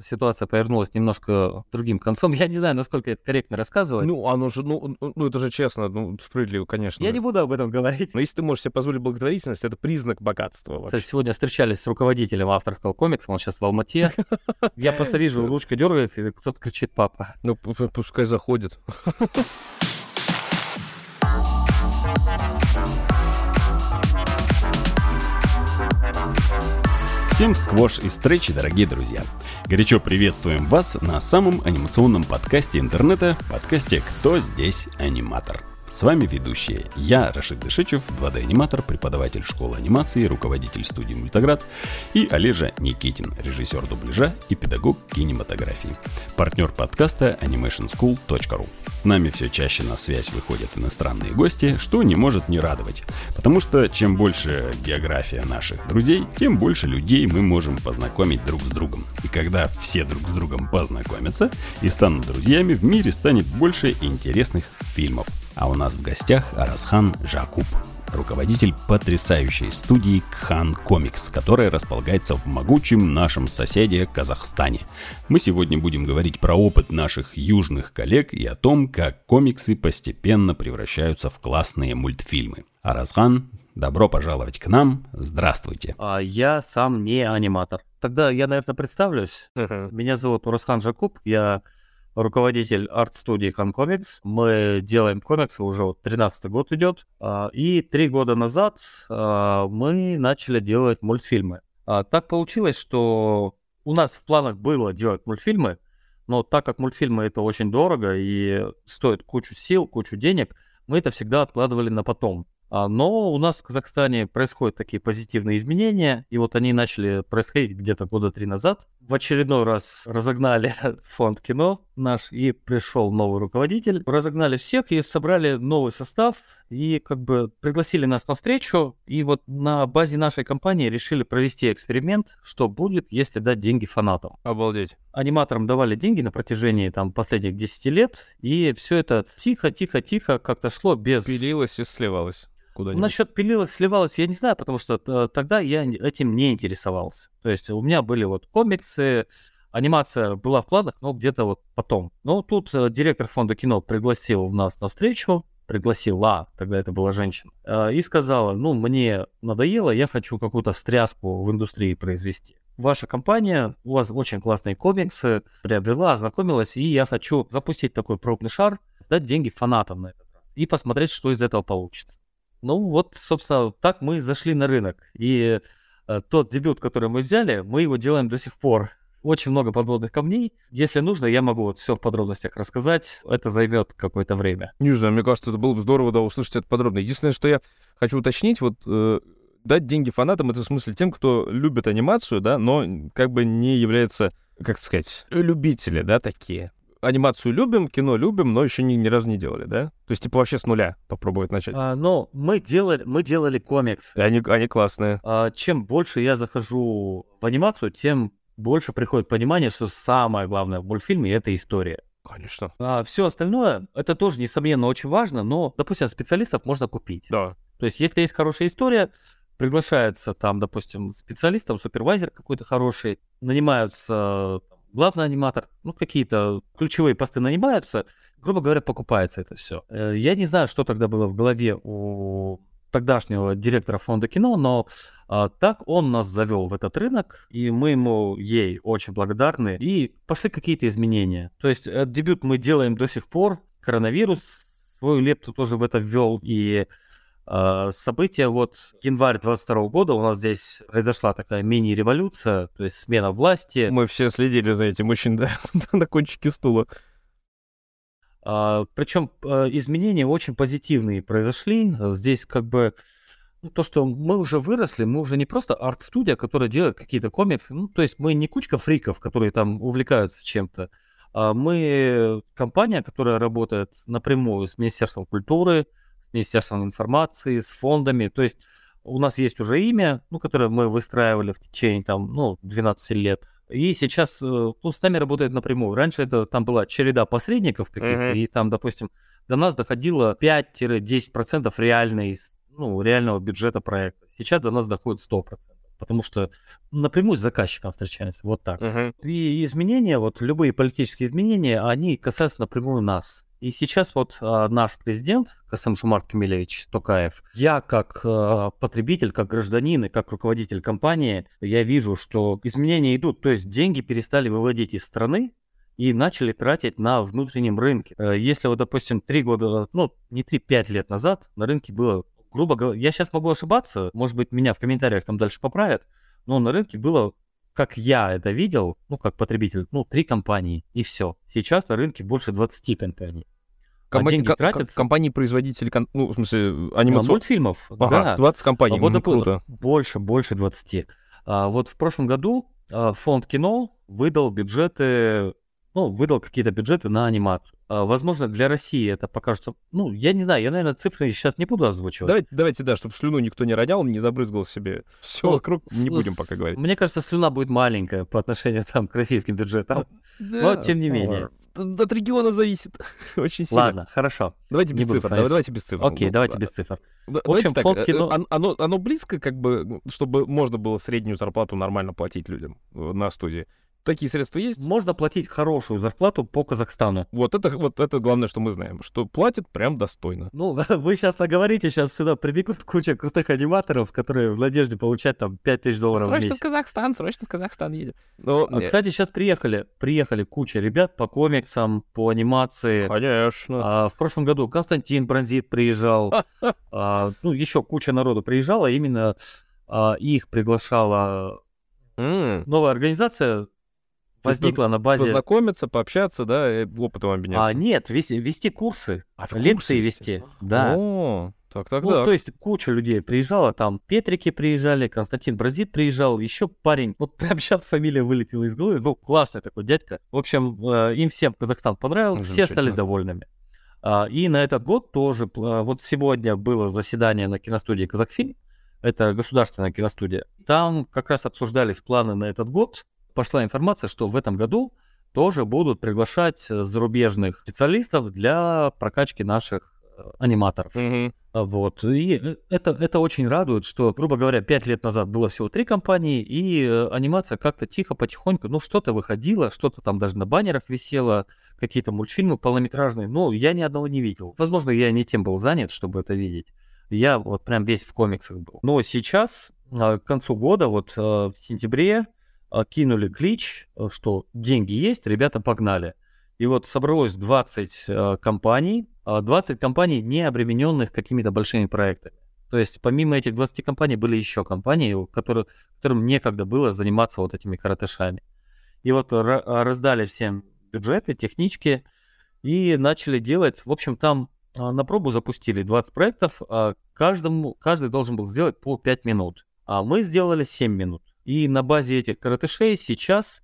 ситуация повернулась немножко другим концом. Я не знаю, насколько это корректно рассказывать. Ну, оно же, ну, ну, это же честно, ну, справедливо, конечно. Я не буду об этом говорить. Но если ты можешь себе позволить благотворительность, это признак богатства вообще. Кстати, сегодня встречались с руководителем авторского комикса, он сейчас в Алмате. Я просто вижу, ручка дергается, и кто-то кричит «папа». Ну, пускай заходит. Всем сквош и стречи, дорогие друзья! Горячо приветствуем вас на самом анимационном подкасте интернета, подкасте «Кто здесь аниматор?». С вами ведущие. Я, Рашид Дышичев, 2D-аниматор, преподаватель школы анимации, руководитель студии «Мультоград» и Олежа Никитин, режиссер дубляжа и педагог кинематографии. Партнер подкаста animationschool.ru. С нами все чаще на связь выходят иностранные гости, что не может не радовать. Потому что чем больше география наших друзей, тем больше людей мы можем познакомить друг с другом. И когда все друг с другом познакомятся и станут друзьями, в мире станет больше интересных фильмов. А у нас в гостях Арасхан Жакуб, руководитель потрясающей студии Кхан Комикс, которая располагается в могучем нашем соседе Казахстане. Мы сегодня будем говорить про опыт наших южных коллег и о том, как комиксы постепенно превращаются в классные мультфильмы. Аразхан, добро пожаловать к нам, здравствуйте. А я сам не аниматор. Тогда я, наверное, представлюсь. Меня зовут Урасхан Жакуб, я руководитель арт-студии Комикс. Мы делаем комиксы, уже вот 13 год идет. А, и три года назад а, мы начали делать мультфильмы. А, так получилось, что у нас в планах было делать мультфильмы, но так как мультфильмы это очень дорого и стоит кучу сил, кучу денег, мы это всегда откладывали на потом. Но у нас в Казахстане происходят такие позитивные изменения, и вот они начали происходить где-то года три назад. В очередной раз разогнали фонд кино наш, и пришел новый руководитель. Разогнали всех и собрали новый состав, и как бы пригласили нас на встречу, и вот на базе нашей компании решили провести эксперимент, что будет, если дать деньги фанатам. Обалдеть. Аниматорам давали деньги на протяжении там последних 10 лет, и все это тихо-тихо-тихо как-то шло без... Пилилось и сливалось куда-нибудь? Насчет пилилось, сливалось, я не знаю, потому что э, тогда я этим не интересовался. То есть у меня были вот комиксы, анимация была в планах, но где-то вот потом. Но тут э, директор фонда кино пригласил нас на встречу, пригласила, тогда это была женщина, э, и сказала, ну, мне надоело, я хочу какую-то встряску в индустрии произвести. Ваша компания, у вас очень классные комиксы, приобрела, ознакомилась, и я хочу запустить такой пробный шар, дать деньги фанатам на этот раз и посмотреть, что из этого получится. Ну вот, собственно, так мы зашли на рынок. И э, тот дебют, который мы взяли, мы его делаем до сих пор. Очень много подводных камней. Если нужно, я могу вот все в подробностях рассказать. Это займет какое-то время. Не знаю, мне кажется, это было бы здорово, да, услышать это подробно. Единственное, что я хочу уточнить, вот э, дать деньги фанатам, это в смысле тем, кто любит анимацию, да, но как бы не является, как сказать, любители, да, такие анимацию любим, кино любим, но еще ни, ни разу не делали, да? То есть, типа, вообще с нуля попробовать начать. А, ну, мы делали, мы делали комикс. И они, они классные. А, чем больше я захожу в анимацию, тем больше приходит понимание, что самое главное в мультфильме — это история. Конечно. А все остальное, это тоже, несомненно, очень важно, но, допустим, специалистов можно купить. Да. То есть, если есть хорошая история, приглашается там, допустим, специалистом, супервайзер какой-то хороший, нанимаются главный аниматор, ну, какие-то ключевые посты нанимаются, грубо говоря, покупается это все. Э, я не знаю, что тогда было в голове у тогдашнего директора фонда кино, но а, так он нас завел в этот рынок, и мы ему ей очень благодарны, и пошли какие-то изменения. То есть э, дебют мы делаем до сих пор, коронавирус свою лепту тоже в это ввел, и события вот январь 22 года у нас здесь произошла такая мини-революция, то есть смена власти. Мы все следили за этим очень, да, на кончике стула. А, причем а, изменения очень позитивные произошли. Здесь как бы ну, то, что мы уже выросли, мы уже не просто арт-студия, которая делает какие-то комиксы, ну, то есть мы не кучка фриков, которые там увлекаются чем-то, а мы компания, которая работает напрямую с Министерством культуры, Министерством информации, с фондами. То есть у нас есть уже имя, ну, которое мы выстраивали в течение там, ну, 12 лет. И сейчас э, ну, с нами работает напрямую. Раньше это там была череда посредников каких-то, mm-hmm. и там, допустим, до нас доходило 5-10% реальной, ну, реального бюджета проекта. Сейчас до нас доходит 100%. потому что напрямую с заказчиком встречаемся, вот так. Мгм. И изменения, вот любые политические изменения, они касаются напрямую нас. И сейчас вот а, наш президент Касым Шумарт Камилевич Токаев, я как а, потребитель, как гражданин и как руководитель компании, я вижу, что изменения идут, то есть деньги перестали выводить из страны и начали тратить на внутреннем рынке. Э, Если вот, допустим, три года, ну, не три, пять лет назад на рынке было, грубо говоря, я сейчас могу ошибаться, может быть, меня в комментариях там дальше поправят, но на рынке было как я это видел, ну, как потребитель, ну, три компании, и все. Сейчас на рынке больше 20 компаний. Комба- деньги ко- ко- тратятся? Компании-производители, кон- ну, в смысле, А, анимационных... Мультфильмов, Ага, да. 20 компаний, А вот, допу- круто. Больше, больше 20. А, вот в прошлом году а, фонд кино выдал бюджеты, ну, выдал какие-то бюджеты на анимацию. А, возможно, для России это покажется, ну, я не знаю, я, наверное, цифры сейчас не буду озвучивать. Давайте, давайте, да, чтобы слюну никто не ронял, не забрызгал себе все Ну, вокруг, не будем пока говорить. Мне кажется, слюна будет маленькая по отношению там, к российским бюджетам. Но тем не менее. От от региона зависит очень сильно. Ладно, хорошо. Давайте без цифр. становиться. Давайте без цифр. Окей, Ну, давайте да. без цифр. Да, В общем, так, фонд кино- э, оно, оно близко, как бы, ну, чтобы можно было среднюю зарплату нормально платить людям э, на студии. Такие средства есть? Можно платить хорошую зарплату по Казахстану. Вот это, вот это главное, что мы знаем, что платят прям достойно. Ну, вы сейчас наговорите, сейчас сюда прибегут куча крутых аниматоров, которые в надежде получать там 5000 долларов в месяц. Казахстан, срочно в Казахстан едем. Но, А, Кстати, сейчас приехали, приехали куча ребят по комиксам, по анимации. конечно. А, в прошлом году Константин Бронзит приезжал. А, ну, еще куча народу приезжала. Именно а, их приглашала М, новая организация. Возникла на базе... Познакомиться, пообщаться, да, и опытом обменяться. А, нет, вести, вести курсы, А, лекции курсы вести. Да. О, так, так, Ну, так. то есть куча людей приезжала, там Петрики приезжали, Константин Бразит приезжал, еще парень, вот прям сейчас фамилия вылетела из головы, ну, классный такой дядька. В общем, э, им всем Казахстан понравился, все остались Замечательно. довольными. А, И на этот год тоже, а, вот сегодня было заседание на киностудии «Казахфильм», это государственная киностудия. Там как раз обсуждались планы на этот год. Пошла информация, что в этом году тоже будут приглашать э, зарубежных специалистов для прокачки наших э, аниматоров. А, Вот. И э, это, это очень радует, что, грубо говоря, пять лет назад было всего три компании, и анимация как-то тихо, потихоньку, ну, что-то выходило, что-то там даже на баннерах висело, какие-то мультфильмы полнометражные, но я ни одного не видел. Возможно, я не тем был занят, чтобы это видеть. Я вот прям весь в комиксах был. Но сейчас, к концу года, вот в сентябре, кинули клич, э, что деньги есть, ребята погнали. И вот собралось 20 э, компаний, а 20 компаний, не обремененных какими-то большими проектами. То есть помимо этих 20 компаний были еще компании, у которым некогда было заниматься вот этими коротышами. И вот а, раздали всем бюджеты, технички и начали делать. В общем, там а, на пробу запустили 20 проектов, а каждому, каждый должен был сделать по 5 минут. А мы сделали 7 минут. И на базе этих коротышей сейчас,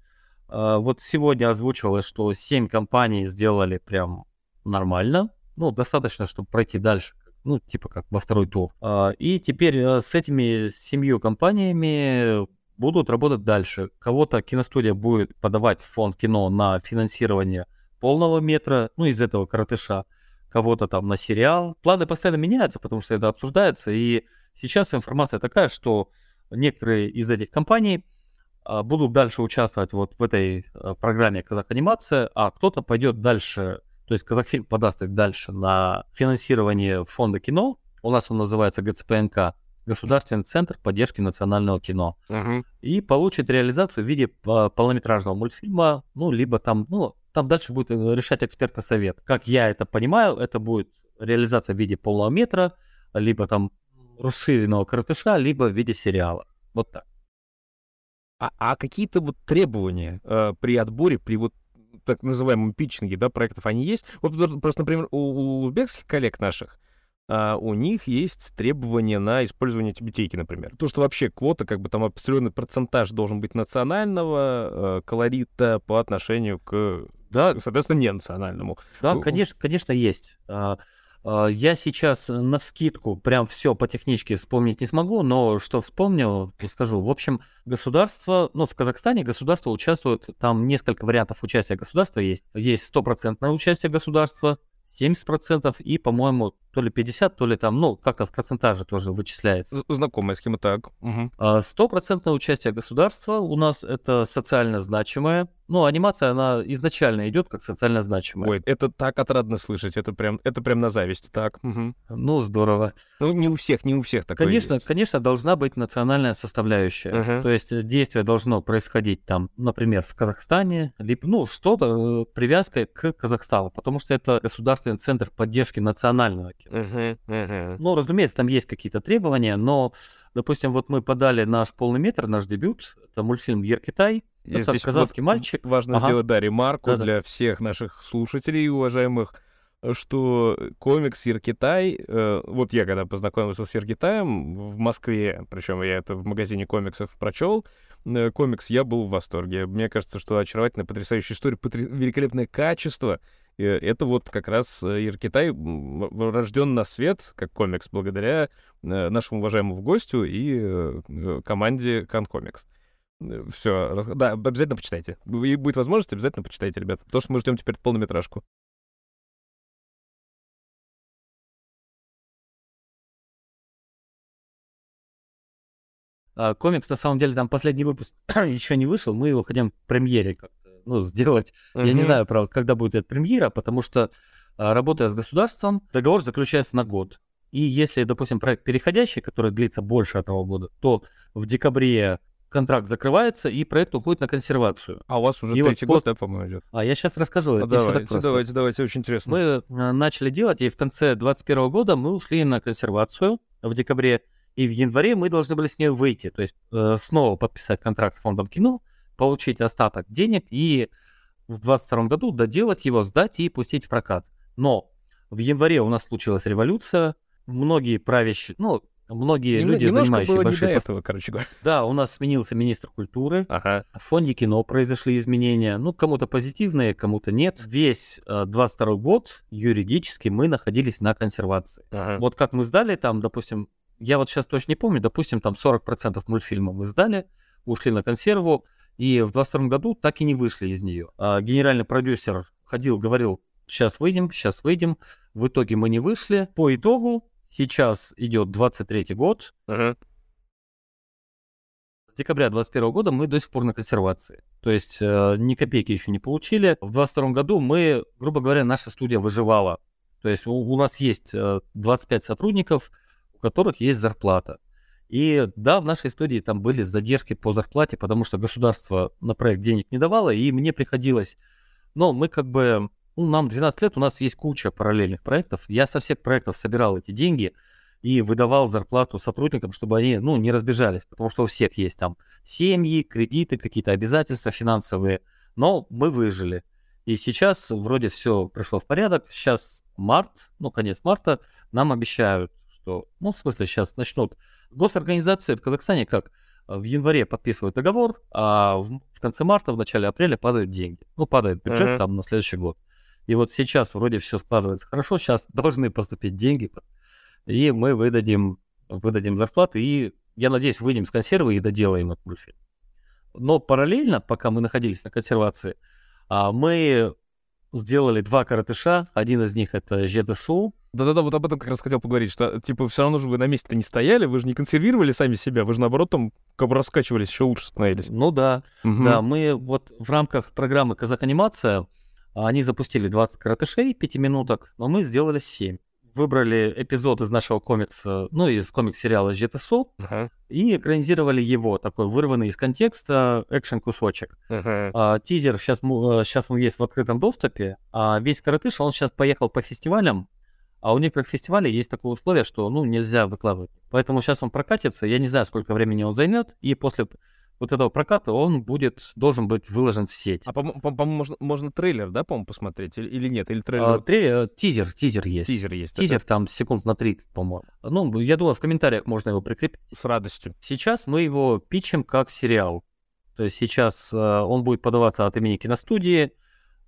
а, вот сегодня озвучивалось, что 7 компаний сделали прям нормально. Ну, достаточно, чтобы пройти дальше. Ну, типа как во второй тур. А, И теперь э, с этими семью компаниями будут работать дальше. Кого-то киностудия будет подавать в фонд кино на финансирование полного метра, ну, из этого коротыша, кого-то там на сериал. Планы постоянно меняются, потому что это обсуждается, и сейчас информация такая, что некоторые из этих компаний а, будут дальше участвовать вот в этой а, программе Казах Анимация, а кто-то пойдет дальше, то есть Казахфильм подаст их дальше на финансирование фонда кино. У нас он называется ГЦПНК, Государственный центр поддержки национального кино Мгм. и получит реализацию в виде а, полнометражного мультфильма, ну, либо там, ну, там дальше будет э, решать экспертный совет. Как я это понимаю, это будет реализация в виде полного метра, либо там расширенного коротыша, либо в виде сериала. Вот так. А, а какие-то вот требования э, при отборе, при вот так называемом питчинге, да, проектов, они есть? Вот пр- просто, например, у, у узбекских коллег наших, а, у них есть требования на использование тибетейки, например. То, что вообще квота, как бы там определенный процентаж должен быть национального э, колорита по отношению к, Да, соответственно, ненациональному. да, Ну, конечно, конечно, есть. А, Я сейчас на вскидку прям все по техничке вспомнить не смогу, но что вспомню, то скажу. В общем, государство, ну, в Казахстане государство участвует, там несколько вариантов участия государства есть. Есть стопроцентное участие государства, 70% и, по-моему, то ли 50, то ли там, ну, как-то в процентаже тоже вычисляется. Знакомая схема, так. А стопроцентное участие государства у нас это социально значимое. Ну, анимация, она изначально идет как социально значимая. Ой, это так отрадно слышать, это прям, это прям на зависть, так. Угу. Ну, здорово. Ну, не у всех, не у всех такое Конечно, есть. конечно, должна быть национальная составляющая. Мгм. То есть э, действие должно происходить там, например, в Казахстане, либо, ну, что-то э, привязкой к Казахстану, потому что это государственный центр поддержки национального кино. Мгм, мгм. Ну, разумеется, там есть какие-то требования, но, допустим, вот мы подали наш полный метр, наш дебют, это мультфильм «Ер Китай», И это здесь казахский вот мальчик. Важно Ага. сделать, да, ремарку Да-да. для всех наших слушателей уважаемых, что комикс Иркитай, э, вот я когда познакомился с Иркитаем в Москве, причем я это в магазине комиксов прочел, э, комикс, я был в восторге. Мне кажется, что очаровательная, потрясающая история, потр- великолепное качество. Э, Это вот как раз э, Иркитай м, рожден на свет, как комикс, благодаря э, нашему уважаемому гостю и э, э, команде Канкомикс. Все, да, обязательно почитайте. И будет возможность, обязательно почитайте, ребята. Потому что мы ждем теперь полнометражку. А, комикс, на самом деле, там последний выпуск еще не вышел, мы его хотим премьере как-то, ну, сделать. Я не знаю, правда, когда будет эта премьера, потому что, а, работая с государством, договор заключается на год. И если, допустим, проект переходящий, который длится больше одного года, то в декабре контракт закрывается, и проект уходит на консервацию. А у вас уже И вот третий год, пост- да, по-моему, идет? А я сейчас расскажу, А это всё так давайте, просто. давайте, давайте, очень интересно. Мы э, начали делать, и в конце 2021 года мы ушли на консервацию в декабре, и в январе мы должны были с нее выйти, то есть э, снова подписать контракт с фондом кино, получить остаток денег и в 2022 году доделать его, сдать и пустить в прокат. Но в январе у нас случилась революция, многие правящие, ну, многие Нем- люди, занимающие было не большие до посты. этого, короче говоря. Да, у нас сменился министр культуры, Ага. в фонде кино произошли изменения. Ну, кому-то позитивные, кому-то нет. Весь э, 22 год юридически мы находились на консервации. ага. Вот как мы сдали там, допустим, я вот сейчас точно не помню, допустим, там 40% мультфильма мы сдали, ушли на консерву, и в 22 году так и не вышли из нее. А генеральный продюсер ходил, говорил, сейчас выйдем, сейчас выйдем. В итоге мы не вышли. По итогу сейчас идет 23 год, ага. С декабря 2021 года мы до сих пор на консервации. То есть э, ни копейки еще не получили. В 2022 году мы, грубо говоря, наша студия выживала. То есть у, у нас есть э, 25 сотрудников, у которых есть зарплата. И да, в нашей студии там были задержки по зарплате, потому что государство на проект денег не давало, и мне приходилось... Но мы как бы... Ну, нам 12 лет, у нас есть куча параллельных проектов. Я со всех проектов собирал эти деньги и выдавал зарплату сотрудникам, чтобы они, ну, не разбежались, потому что у всех есть там семьи, кредиты, какие-то обязательства финансовые, но мы выжили. И сейчас вроде все пришло в порядок. Сейчас март, ну, конец марта, нам обещают, что, ну, в смысле, сейчас начнут. Госорганизации в Казахстане как? Э, В январе подписывают договор, а в, в конце марта, в начале апреля падают деньги. Ну, падает бюджет Мгм. там на следующий год. И вот сейчас вроде все складывается хорошо, сейчас должны поступить деньги, и мы выдадим, выдадим зарплату, и, я надеюсь, выйдем с консервы и доделаем этот мультфильм. Но параллельно, пока мы находились на консервации, а, мы сделали два коротыша. Один из них это ЖДСУ. Да-да-да, вот об этом как раз хотел поговорить, что, типа, все равно же вы на месте-то не стояли, вы же не консервировали сами себя, вы же, наоборот, там, как бы раскачивались, еще лучше становились. Ну да, Мгм. да, мы вот в рамках программы Казаханимация, а, они запустили 20 коротышей, 5 минуток, но мы сделали 7. Выбрали эпизод из нашего комикса, ну, из комикс-сериала ЖТСУ, Ага. и экранизировали его, такой вырванный из контекста экшен-кусочек. Ага. А, тизер сейчас, сейчас он есть в открытом доступе, а весь коротыш, он сейчас поехал по фестивалям, а у некоторых фестивалей есть такое условие, что ну нельзя выкладывать. Поэтому сейчас он прокатится, я не знаю, сколько времени он займет, и после вот этого проката он будет, должен быть выложен в сеть. А, по-моему, по- по-моему, можно, можно трейлер, да, по-моему, посмотреть? Или, или нет? Или трейлер? А, трейлер- тизер, тизер есть. Тизер есть. Тизер там секунд на 30, по-моему. Ну, я думаю, в комментариях можно его прикрепить. это С радостью. Сейчас мы его питчем как сериал. То есть сейчас э, он будет подаваться от имени киностудии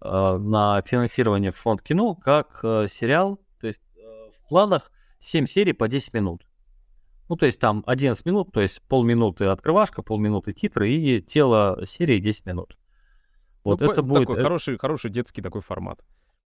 э, на финансирование в фонд кино как э, сериал. В планах 7 серий по 10 минут. Ну, то есть там 11 минут, то есть полминуты открывашка, полминуты титры и тело серии 10 минут. Вот Ну, это по- будет... Такой э, хороший, хороший детский такой формат.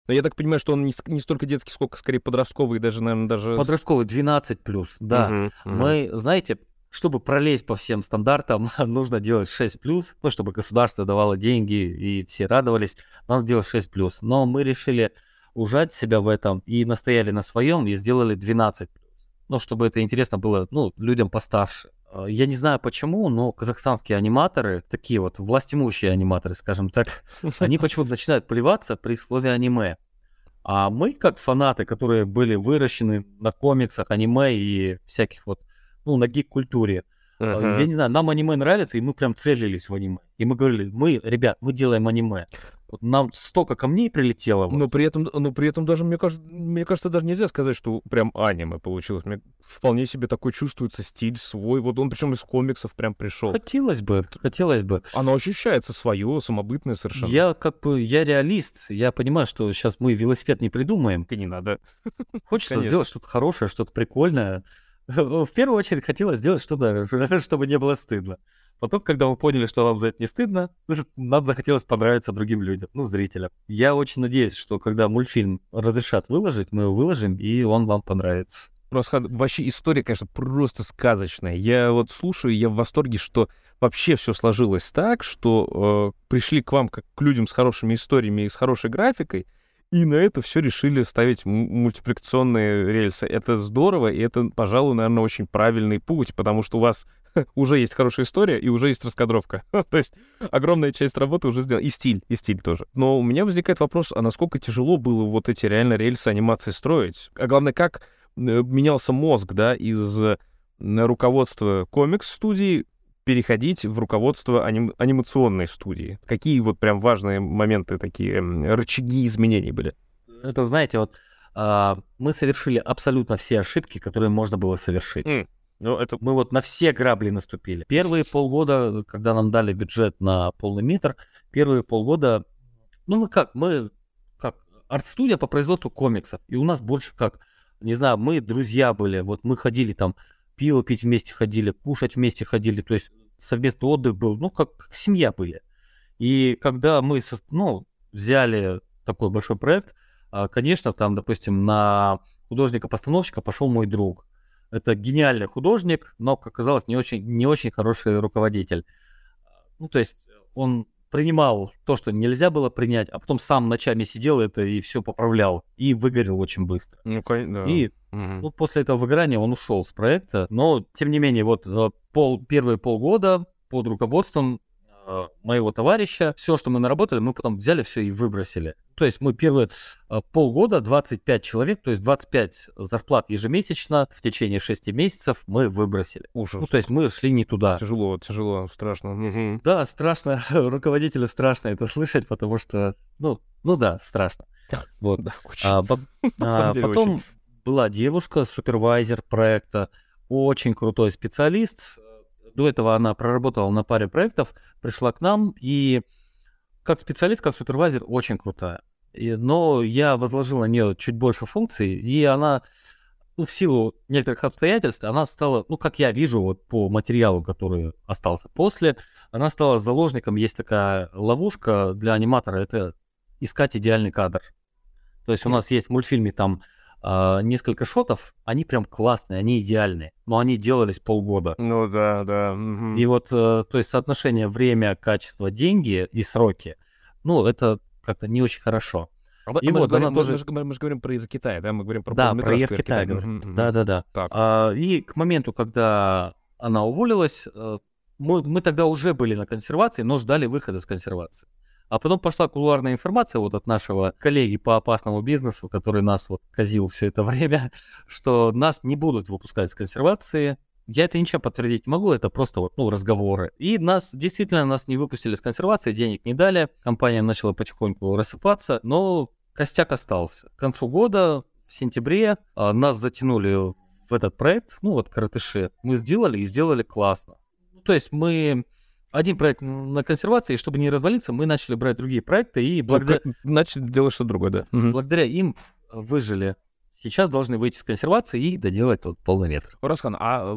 Но я так понимаю, что он не, не столько детский, сколько скорее подростковый, даже, наверное, даже... Подростковый 12 плюс, да. Угу, угу. Мы, знаете, чтобы пролезть по всем стандартам, нужно делать 6 плюс, ну, чтобы государство давало деньги и все радовались, надо делать 6 плюс. Но мы решили ужать себя в этом и настояли на своем и сделали 12 плюс. Ну, чтобы это интересно было, ну, людям постарше. А, я не знаю почему, но казахстанские аниматоры, такие вот властимущие аниматоры, скажем так, они почему-то начинают плеваться при слове аниме. А мы, как фанаты, которые были выращены на комиксах, аниме и всяких вот, ну, на гик-культуре, uh-huh. я не знаю, нам аниме нравится, и мы прям целились в аниме. И мы говорили, мы, ребят, мы делаем аниме. Вот нам столько камней прилетело. Вот. Но при этом, но при этом даже, мне кажется, мне кажется, даже нельзя сказать, что прям аниме получилось. Мне вполне себе такой чувствуется стиль свой. Вот он причем из комиксов прям пришел. Хотелось бы, хотелось бы. Оно ощущается свое, самобытное совершенно. Я как бы, я реалист. Я понимаю, что сейчас мы велосипед не придумаем. И не надо. Хочется Конечно. сделать что-то хорошее, что-то прикольное. В первую очередь хотелось сделать что-то, чтобы не было стыдно. Потом, когда мы поняли, что нам за это не стыдно, нам захотелось понравиться другим людям, ну, зрителям. Я очень надеюсь, что когда мультфильм разрешат выложить, мы его выложим, и он вам понравится. Просто вообще история, конечно, просто сказочная. Я вот слушаю, я в восторге, что вообще все сложилось так, что э, пришли к вам как к людям с хорошими историями и с хорошей графикой, и на это все решили ставить мультипликационные рельсы. Это здорово, и это, пожалуй, наверное, очень правильный путь, потому что у вас уже есть хорошая история и уже есть раскадровка. То есть огромная часть работы уже сделана. И стиль, и стиль тоже. Но у меня возникает вопрос, а насколько тяжело было вот эти реально рельсы анимации строить? А главное, как э, менялся мозг, да, из э, руководства комикс-студии переходить в руководство аним... анимационной студии? Какие вот прям важные моменты, такие рычаги изменений были? Это, знаете, вот а, мы совершили абсолютно все ошибки, которые можно было совершить. Mm. Ну, это... Мы вот на все грабли наступили. Первые полгода, когда нам дали бюджет на полный метр, первые полгода, ну мы как, мы как арт-студия по производству комиксов, и у нас больше как, не знаю, мы друзья были, вот мы ходили там, пиво пить вместе ходили, кушать вместе ходили, то есть совместный отдых был, ну как, как семья были. И когда мы, со, ну, взяли такой большой проект, а, конечно, там, допустим, на художника-постановщика пошел мой друг. Это гениальный художник, но, как оказалось, не очень, не очень хороший руководитель. Ну, то есть он принимал то, что нельзя было принять, а потом сам ночами сидел это и все поправлял, и выгорел очень быстро. Ну, да. И угу. ну, после этого выгорания он ушел с проекта, но, тем не менее, вот э, пол, первые полгода под руководством моего товарища, все, что мы наработали, мы потом взяли все и выбросили. То есть мы первые э, полгода, 25 человек, то есть 25 зарплат ежемесячно в течение 6 месяцев мы выбросили. Ужас. Ну, то есть мы шли не туда. Тяжело, тяжело, страшно. Угу. Да, страшно. Руководителю страшно это слышать, потому что, ну, ну да, страшно. Вот. Да, очень. А, а, потом очень. была девушка, супервайзер проекта, очень крутой специалист. До этого она проработала на паре проектов, пришла к нам и как специалист, как супервайзер очень крутая. И, но я возложил на нее чуть больше функций, и она, ну, в силу некоторых обстоятельств, она стала, ну, как я вижу, вот по материалу, который остался после, она стала заложником. Есть такая ловушка для аниматора, это искать идеальный кадр. То есть у нас есть в мультфильме там э, несколько шотов, они прям классные, они идеальные, но они делались полгода. Ну да, да. Угу. И вот, э, то есть соотношение время, качество, деньги и сроки, ну, это как-то не очень хорошо. А и мы, вот, же говорим, тоже... мы, же, мы же говорим про Ир Китай, да? Мы говорим про Да, про Ир Китай. Да, да, да. Так. А, и к моменту, когда она уволилась, э, мы, мы тогда уже были на консервации, но ждали выхода с консервации. А потом пошла кулуарная информация вот от нашего коллеги по опасному бизнесу, который нас вот казил все это время, что нас не будут выпускать с консервации. Я это ничем подтвердить не могу, это просто вот, ну, разговоры. И нас, действительно, нас не выпустили с консервации, денег не дали, компания начала потихоньку рассыпаться, но костяк остался. К концу года, в сентябре, а, нас затянули в этот проект, ну вот, Каратыши. Мы сделали и сделали классно. Ну, то есть мы один проект на консервации, и чтобы не развалиться, мы начали брать другие проекты и ну, благодаря... Начали делать что-то другое, да. Благодаря им выжили. Сейчас должны выйти с консервации и доделать вот полный метр. Расхан, а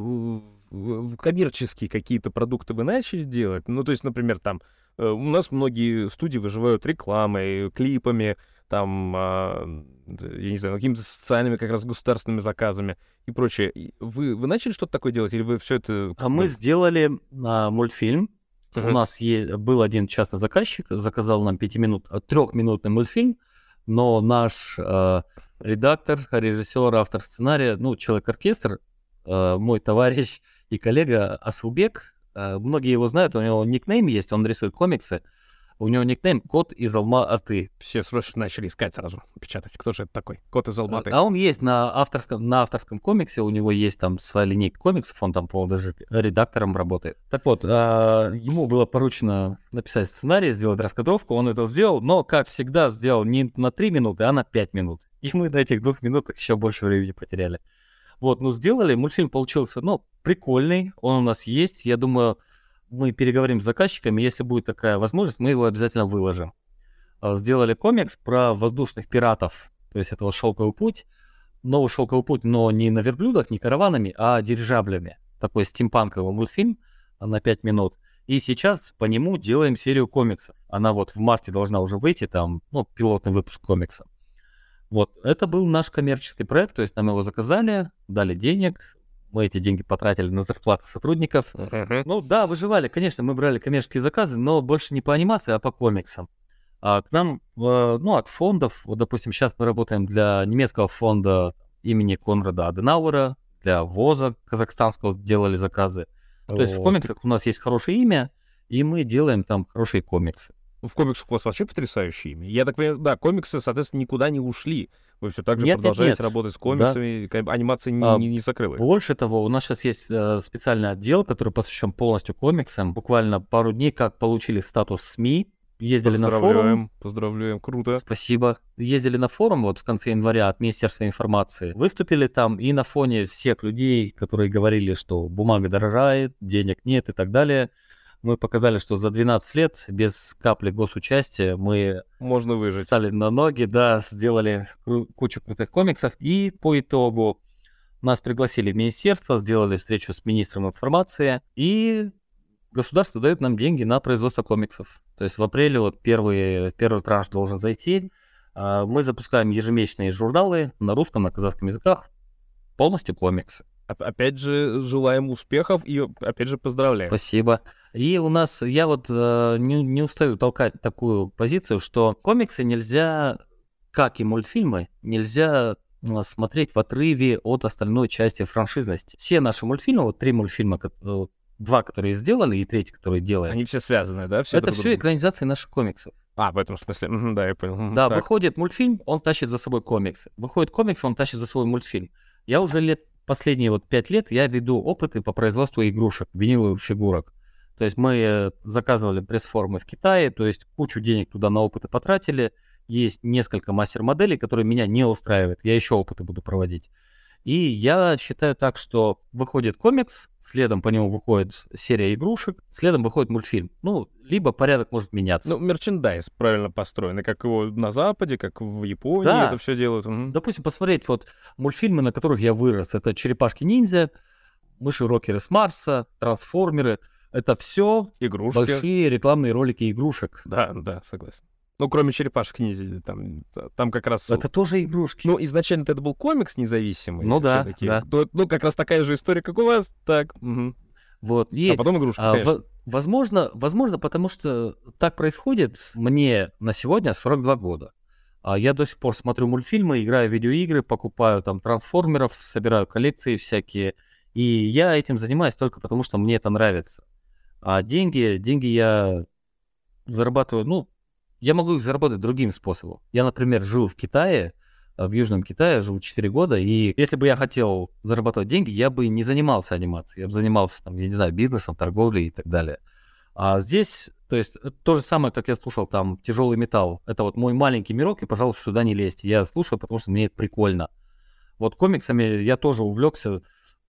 коммерческие какие-то продукты вы начали делать? Ну, то есть, например, там э, у нас многие студии выживают рекламой, клипами, там, а, я не знаю, какими-то социальными как раз государственными заказами и прочее. Вы, вы начали что-то такое делать или вы все это... А мы сделали а, мультфильм. Uh-huh. У нас есть, был один частный заказчик, заказал нам пятиминут, трехминутный мультфильм, но наш э, редактор, режиссер, автор сценария, ну, человек-оркестр, э, мой товарищ и коллега Асылбек, э, многие его знают, у него никнейм есть, он рисует комиксы, у него никнейм Кот из Алма-Аты. Все срочно начали искать сразу, печатать. Кто же это такой? Кот из Алма-Аты. А он есть на авторском, на авторском комиксе, у него есть там своя линейка комиксов, он там, по даже редактором работает. Так вот, а, ему было поручено написать сценарий, сделать раскадровку, он это сделал, но, как всегда, сделал не на 3 минуты, а на 5 минут. И мы на этих двух минутах еще больше времени потеряли. Вот, ну сделали, мультфильм получился, ну, прикольный, он у нас есть, я думаю, мы переговорим с заказчиками, если будет такая возможность, мы его обязательно выложим. А, сделали комикс про воздушных пиратов, то есть это вот шелковый путь, новый шелковый путь, но не на верблюдах, не караванами, а дирижаблями. Такой стимпанковый мультфильм на 5 минут. И сейчас по нему делаем серию комиксов. Она вот в марте должна уже выйти, там, ну, пилотный выпуск комикса. Вот, это был наш коммерческий проект, то есть нам его заказали, дали денег, мы эти деньги потратили на зарплаты сотрудников. Uh-huh. Ну да, выживали, конечно, мы брали коммерческие заказы, но больше не по анимации, а по комиксам. А к нам, ну, от фондов, вот, допустим, сейчас мы работаем для немецкого фонда имени Конрада Аденауэра, для ВОЗа казахстанского делали заказы. То есть в комиксах у нас есть хорошее имя, и мы делаем там хорошие комиксы. Ну, в комиксах у вас вообще потрясающее имя. Я так понимаю, да, комиксы, соответственно, никуда не ушли. Вы все так же нет, продолжаете нет, нет. работать с комиксами, да. анимация не, а, не, не закрылась. Больше того, у нас сейчас есть э, специальный отдел, который посвящен полностью комиксам. Буквально пару дней как получили статус СМИ, ездили на форум. Поздравляем, круто. Спасибо. Ездили на форум вот в конце января от Министерства информации. Выступили там и на фоне всех людей, которые говорили, что бумага дорожает, денег нет и так далее – мы показали, что за 12 лет без капли госучастия мы Можно выжить. стали на ноги, да, сделали кучу крутых комиксов, и по итогу нас пригласили в министерство, сделали встречу с министром информации, и государство дает нам деньги на производство комиксов. То есть в апреле вот первый, первый транш должен зайти. А, мы запускаем ежемесячные журналы на русском, на казахском языках, полностью комиксы. Опять же, желаем успехов и, опять же, поздравляем. Спасибо. И у нас, я вот э, не, не устаю толкать такую позицию, что комиксы нельзя, как и мультфильмы, нельзя э, смотреть в отрыве от остальной части франшизности. Все наши мультфильмы, вот три мультфильма, э, два, которые сделали, и третий, который делаем. Они все связаны, да? Все это все экранизации наших комиксов. А, в этом смысле, да, я понял. Да, так. выходит мультфильм, он тащит за собой комиксы. Выходит комикс, он тащит за собой мультфильм. Я уже лет последние вот пять лет я веду опыты по производству игрушек, виниловых фигурок. То есть мы э, заказывали пресс-формы в Китае, то есть кучу денег туда на опыты потратили. Есть несколько мастер-моделей, которые меня не устраивают. Я еще опыты буду проводить. И я считаю так, что выходит комикс, следом по нему выходит серия игрушек, следом выходит мультфильм. Ну, либо порядок может меняться. Ну, мерчендайз правильно построен, как его на Западе, как в Японии да. это все делают. Угу. Допустим, посмотреть вот мультфильмы, на которых я вырос. Это «Черепашки-ниндзя», «Мыши-рокеры с Марса», «Трансформеры». Это все Игрушки. большие рекламные ролики игрушек. Да, да, согласен. Ну, кроме черепашек ниндзя, там, там как раз... Это тоже игрушки. Ну, изначально это был комикс независимый. Ну да, да. Ну, как раз такая же история, как у вас. Так, угу. Вот. И, а потом игрушки, а, в, возможно, возможно, потому что так происходит. Мне на сегодня 42 года. А я до сих пор смотрю мультфильмы, играю в видеоигры, покупаю там трансформеров, собираю коллекции всякие. И я этим занимаюсь только потому, что мне это нравится. А деньги, деньги я зарабатываю, ну, я могу их заработать другим способом. Я, например, жил в Китае, в Южном Китае, жил 4 года, и если бы я хотел зарабатывать деньги, я бы не занимался анимацией, я бы занимался, там, я не знаю, бизнесом, торговлей и так далее. А здесь, то есть, то же самое, как я слушал там тяжелый металл. Это вот мой маленький мирок, и, пожалуйста, сюда не лезьте. Я слушаю, потому что мне это прикольно. Вот комиксами я тоже увлекся,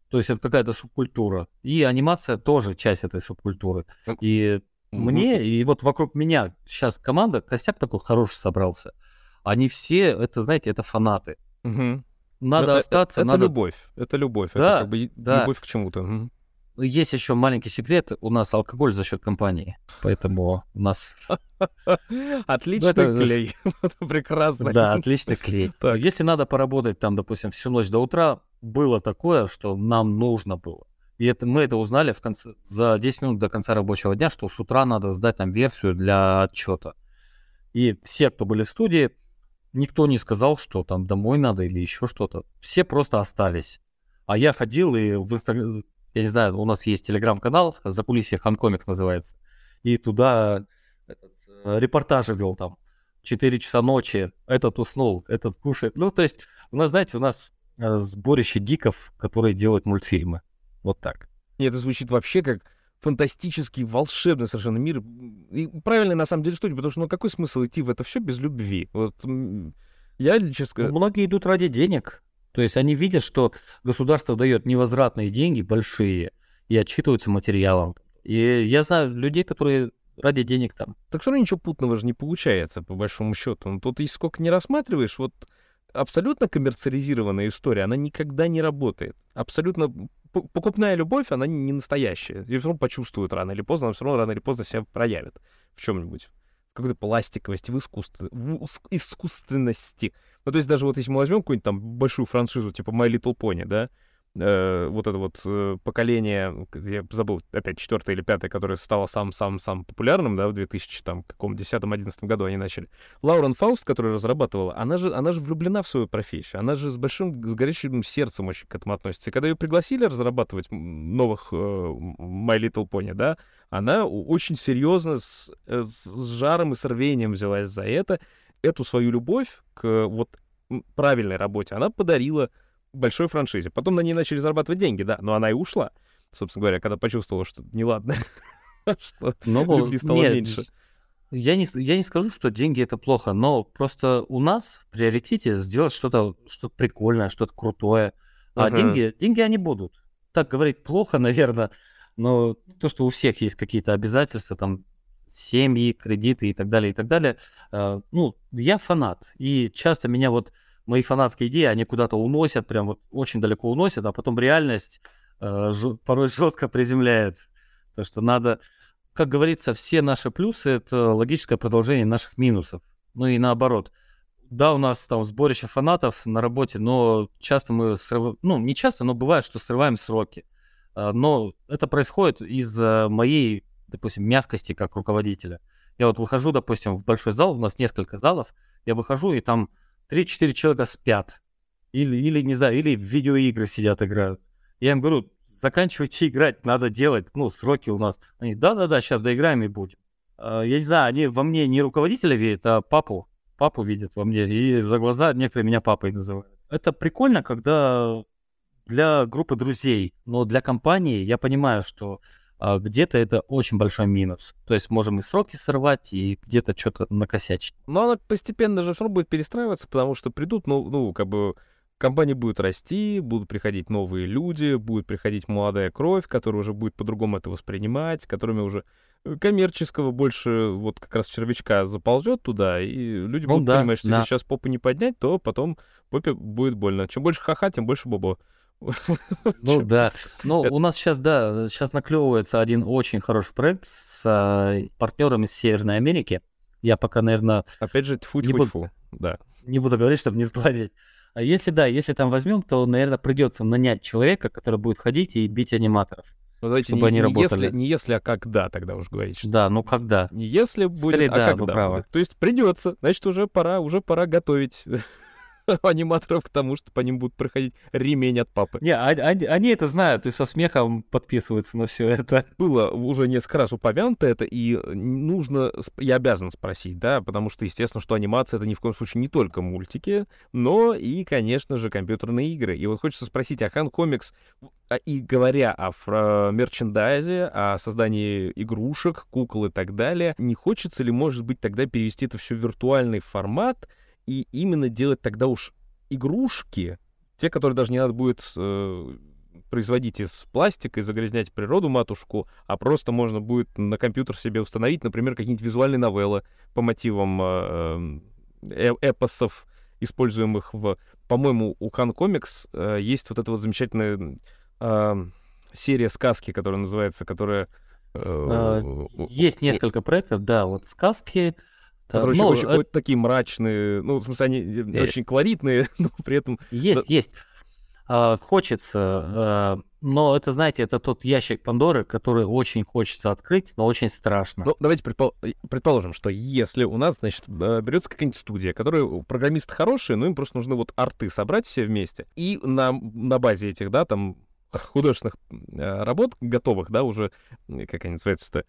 то есть это какая-то субкультура. И анимация тоже часть этой субкультуры. И мне и вот вокруг меня сейчас команда, костяк такой хороший собрался. Они все, это, знаете, это фанаты. Угу. Надо это, остаться, это, надо... любовь, это любовь, да, это как бы да. любовь к чему-то. Угу. есть еще маленький секрет. У нас алкоголь за счет компании. Поэтому у нас... Отличный клей. Прекрасно. Да, отличный клей. Если надо поработать там, допустим, всю ночь до утра, было такое, что нам нужно было. И это, мы это узнали в конце, за 10 минут до конца рабочего дня, что с утра надо сдать там версию для отчета. И все, кто были в студии, никто не сказал, что там домой надо или еще что-то. Все просто остались. А я ходил и в Инстаграм, я не знаю, у нас есть телеграм-канал, за кулисье Ханкомикс называется. И туда э, репортажи вел там. 4 часа ночи, этот уснул, этот кушает. Ну, то есть, у нас, знаете, у нас э, сборище гиков, которые делают мультфильмы. Вот так. Нет, это звучит вообще как фантастический, волшебный совершенно мир. И правильно, на самом деле, студия, потому что ну какой смысл идти в это все без любви? Вот я, честно говоря... Многие идут ради денег. То есть они видят, что государство дает невозвратные деньги, большие, и отчитываются материалом. И я знаю людей, которые ради денег там. Так все равно ничего путного же не получается, по большому счету. Ну, тут и сколько не рассматриваешь, вот абсолютно коммерциализированная история, она никогда не работает. Абсолютно покупная любовь, она не настоящая. Ее все равно почувствуют рано или поздно, она все равно рано или поздно себя проявит в чем-нибудь. В какой-то пластиковости, в, искусстве, в искусственности. Ну, то есть даже вот если мы возьмем какую-нибудь там большую франшизу, типа My Little Pony, да, э, вот это вот э, поколение, я забыл, опять четвертое или пятое, которое стало самым-самым-самым популярным, да, в 2000, там, каком 10-11 году они начали. Лаурен Фауст, которая разрабатывала, она же, она же влюблена в свою профессию, она же с большим, с горячим сердцем очень к этому относится. И когда ее пригласили разрабатывать новых э, My Little Pony, да, она очень серьезно, с, э, с жаром и с рвением взялась за это, эту свою любовь к вот правильной работе она подарила большой франшизе. Потом на ней начали зарабатывать деньги, да, но она и ушла, собственно говоря, когда почувствовала, что неладно, что любви стало меньше. Я не, я не скажу, что деньги это плохо, но просто у нас в приоритете сделать что-то что прикольное, что-то крутое. А uh-huh. деньги, деньги они будут. Так говорить плохо, наверное, но то, что у всех есть какие-то обязательства, там, семьи, кредиты и так далее, и так далее. Э, ну, я фанат, и часто меня вот мои фанатские идеи, они куда-то уносят, прям вот очень далеко уносят, а потом реальность э, ж, порой жестко приземляет. То, что надо, как говорится, все наши плюсы — это логическое продолжение наших минусов. Ну и наоборот. Да, у нас там сборище фанатов на работе, но часто мы срыв... ну не часто, но бывает, что срываем сроки. Э, но это происходит из-за моей, допустим, мягкости как руководителя. Я вот выхожу, допустим, в большой зал, у нас несколько залов, я выхожу, и там 3-4 человека спят. Или, или, не знаю, или в видеоигры сидят, играют. Я им говорю, заканчивайте играть, надо делать, ну, сроки у нас. Они, да-да-да, сейчас доиграем и будем. А, я не знаю, они во мне не руководителя видят, а папу. Папу видят во мне, и за глаза некоторые меня папой называют. Это прикольно, когда для группы друзей, но для компании я понимаю, что где-то это очень большой минус. То есть можем и сроки сорвать, и где-то что-то накосячить. Но она постепенно же все равно будет перестраиваться, потому что придут, ну, ну, как бы компания будет расти, будут приходить новые люди, будет приходить молодая кровь, которая уже будет по-другому это воспринимать, которыми уже э, коммерческого больше вот как раз червячка заползет туда, и люди ну, будут да, понимать, что да. если сейчас попу не поднять, то потом попе будет больно. Чем больше ха-ха, тем больше бобо. Ну да. Ну, у нас сейчас, да, сейчас наклевывается один очень хороший проект с а, партнером из Северной Америки. Я пока, наверное... Опять же, тьфу не буду, да. Не буду говорить, чтобы не сгладить. А если да, если там возьмем, то, наверное, придется нанять человека, который будет ходить и бить аниматоров. Ну, давайте чтобы не, они не работали. Если, не если, а когда тогда уж говорить. Да, ну когда. Не если будет, Скорее, а да, когда. Будет. То есть придется, значит, уже пора, уже пора готовить аниматоров к тому, что по ним будут проходить ремень от папы. Не, они, они это знают и со смехом подписываются на все это. Было уже несколько раз упомянуто это, и нужно, я обязан спросить, да, потому что, естественно, что анимация это ни в коем случае не только мультики, но и, конечно же, компьютерные игры. И вот хочется спросить, а Хан Комикс, а, и говоря о фра- мерчендайзе, о создании игрушек, кукол и так далее, не хочется ли, может быть, тогда перевести это все в виртуальный формат, и именно делать тогда уж игрушки, те, которые даже не надо будет э, производить из пластика и загрязнять природу матушку, а просто можно будет на компьютер себе установить, например, какие-нибудь визуальные новеллы по мотивам э, э, эпосов, используемых в... По-моему, у Khan Comics э, есть вот это вот замечательное... Э, серия сказки, которая называется, которая... Э, есть несколько проектов, да, вот сказки, Которые ну, очень, очень, это... такие мрачные, ну, в смысле, они э... очень колоритные, но при этом... Есть, есть. А, хочется, а, но это, знаете, это тот ящик Пандоры, который очень хочется открыть, но очень страшно. Ну, давайте предпол... предположим, что если у нас, значит, берется какая-нибудь студия, которая программисты хорошие, но им просто нужны вот арты собрать все вместе, и на, на базе этих, да, там, художественных э, работ готовых, да, уже, как они называются-то,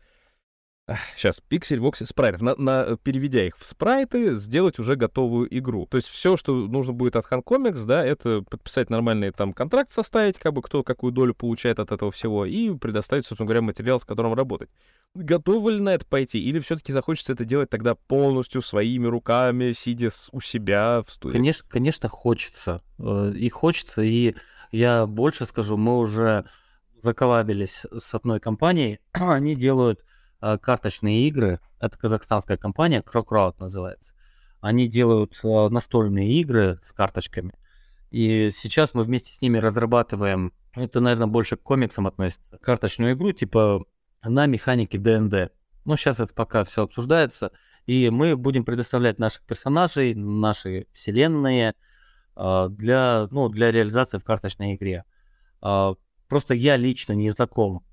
Сейчас, пиксель, воксель, спрайтов. На, на, переведя их в спрайты, сделать уже готовую игру. То есть все, что нужно будет от Hancomics, да, это подписать нормальный там контракт, составить, как бы кто какую долю получает от этого всего, и предоставить, собственно говоря, материал, с которым работать. Готовы ли на это пойти? Или все-таки захочется это делать тогда полностью своими руками, сидя у себя в студии? Конечно, конечно, хочется. Э, и хочется, и я больше скажу, мы уже заколабились с одной компанией, они делают карточные игры. Это казахстанская компания, Крокроуд называется. Они делают э, настольные игры с карточками. И сейчас мы вместе с ними разрабатываем, это, наверное, больше к комиксам относится, карточную игру типа на механике ДНД. Но сейчас это пока все обсуждается. И мы будем предоставлять наших персонажей, наши вселенные э, для, ну, для реализации в карточной игре. Просто я лично не знаком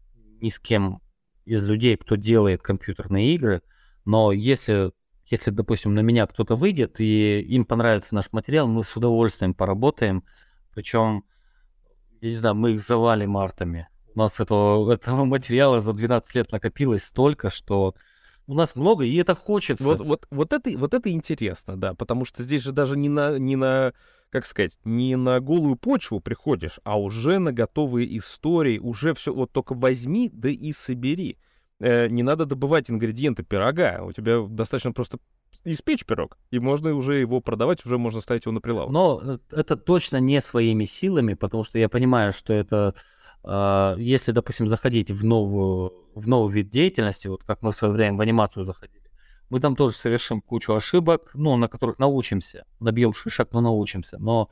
ни с кем из людей, кто делает компьютерные игры, но если, если, допустим, на меня кто-то выйдет и им понравится наш материал, мы с удовольствием поработаем, причем, я не знаю, мы их завалим артами. У нас этого, этого материала за 12 лет накопилось столько, что у нас много, и это хочется. Вот, вот, вот, это, вот это интересно, да, потому что здесь же даже не на, не на, как сказать, не на голую почву приходишь, а уже на готовые истории, уже все, вот только возьми, да и собери. Э, не надо добывать ингредиенты пирога, у тебя достаточно просто испечь пирог, и можно уже его продавать, уже можно ставить его на прилавок. Но э, это точно не своими силами, потому что я понимаю, что это а, если, допустим, заходить в, новую, в новый вид деятельности, вот как мы в свое время в анимацию заходили, мы там тоже совершим кучу ошибок, ну, на которых научимся. Набьем шишек, но научимся. Но,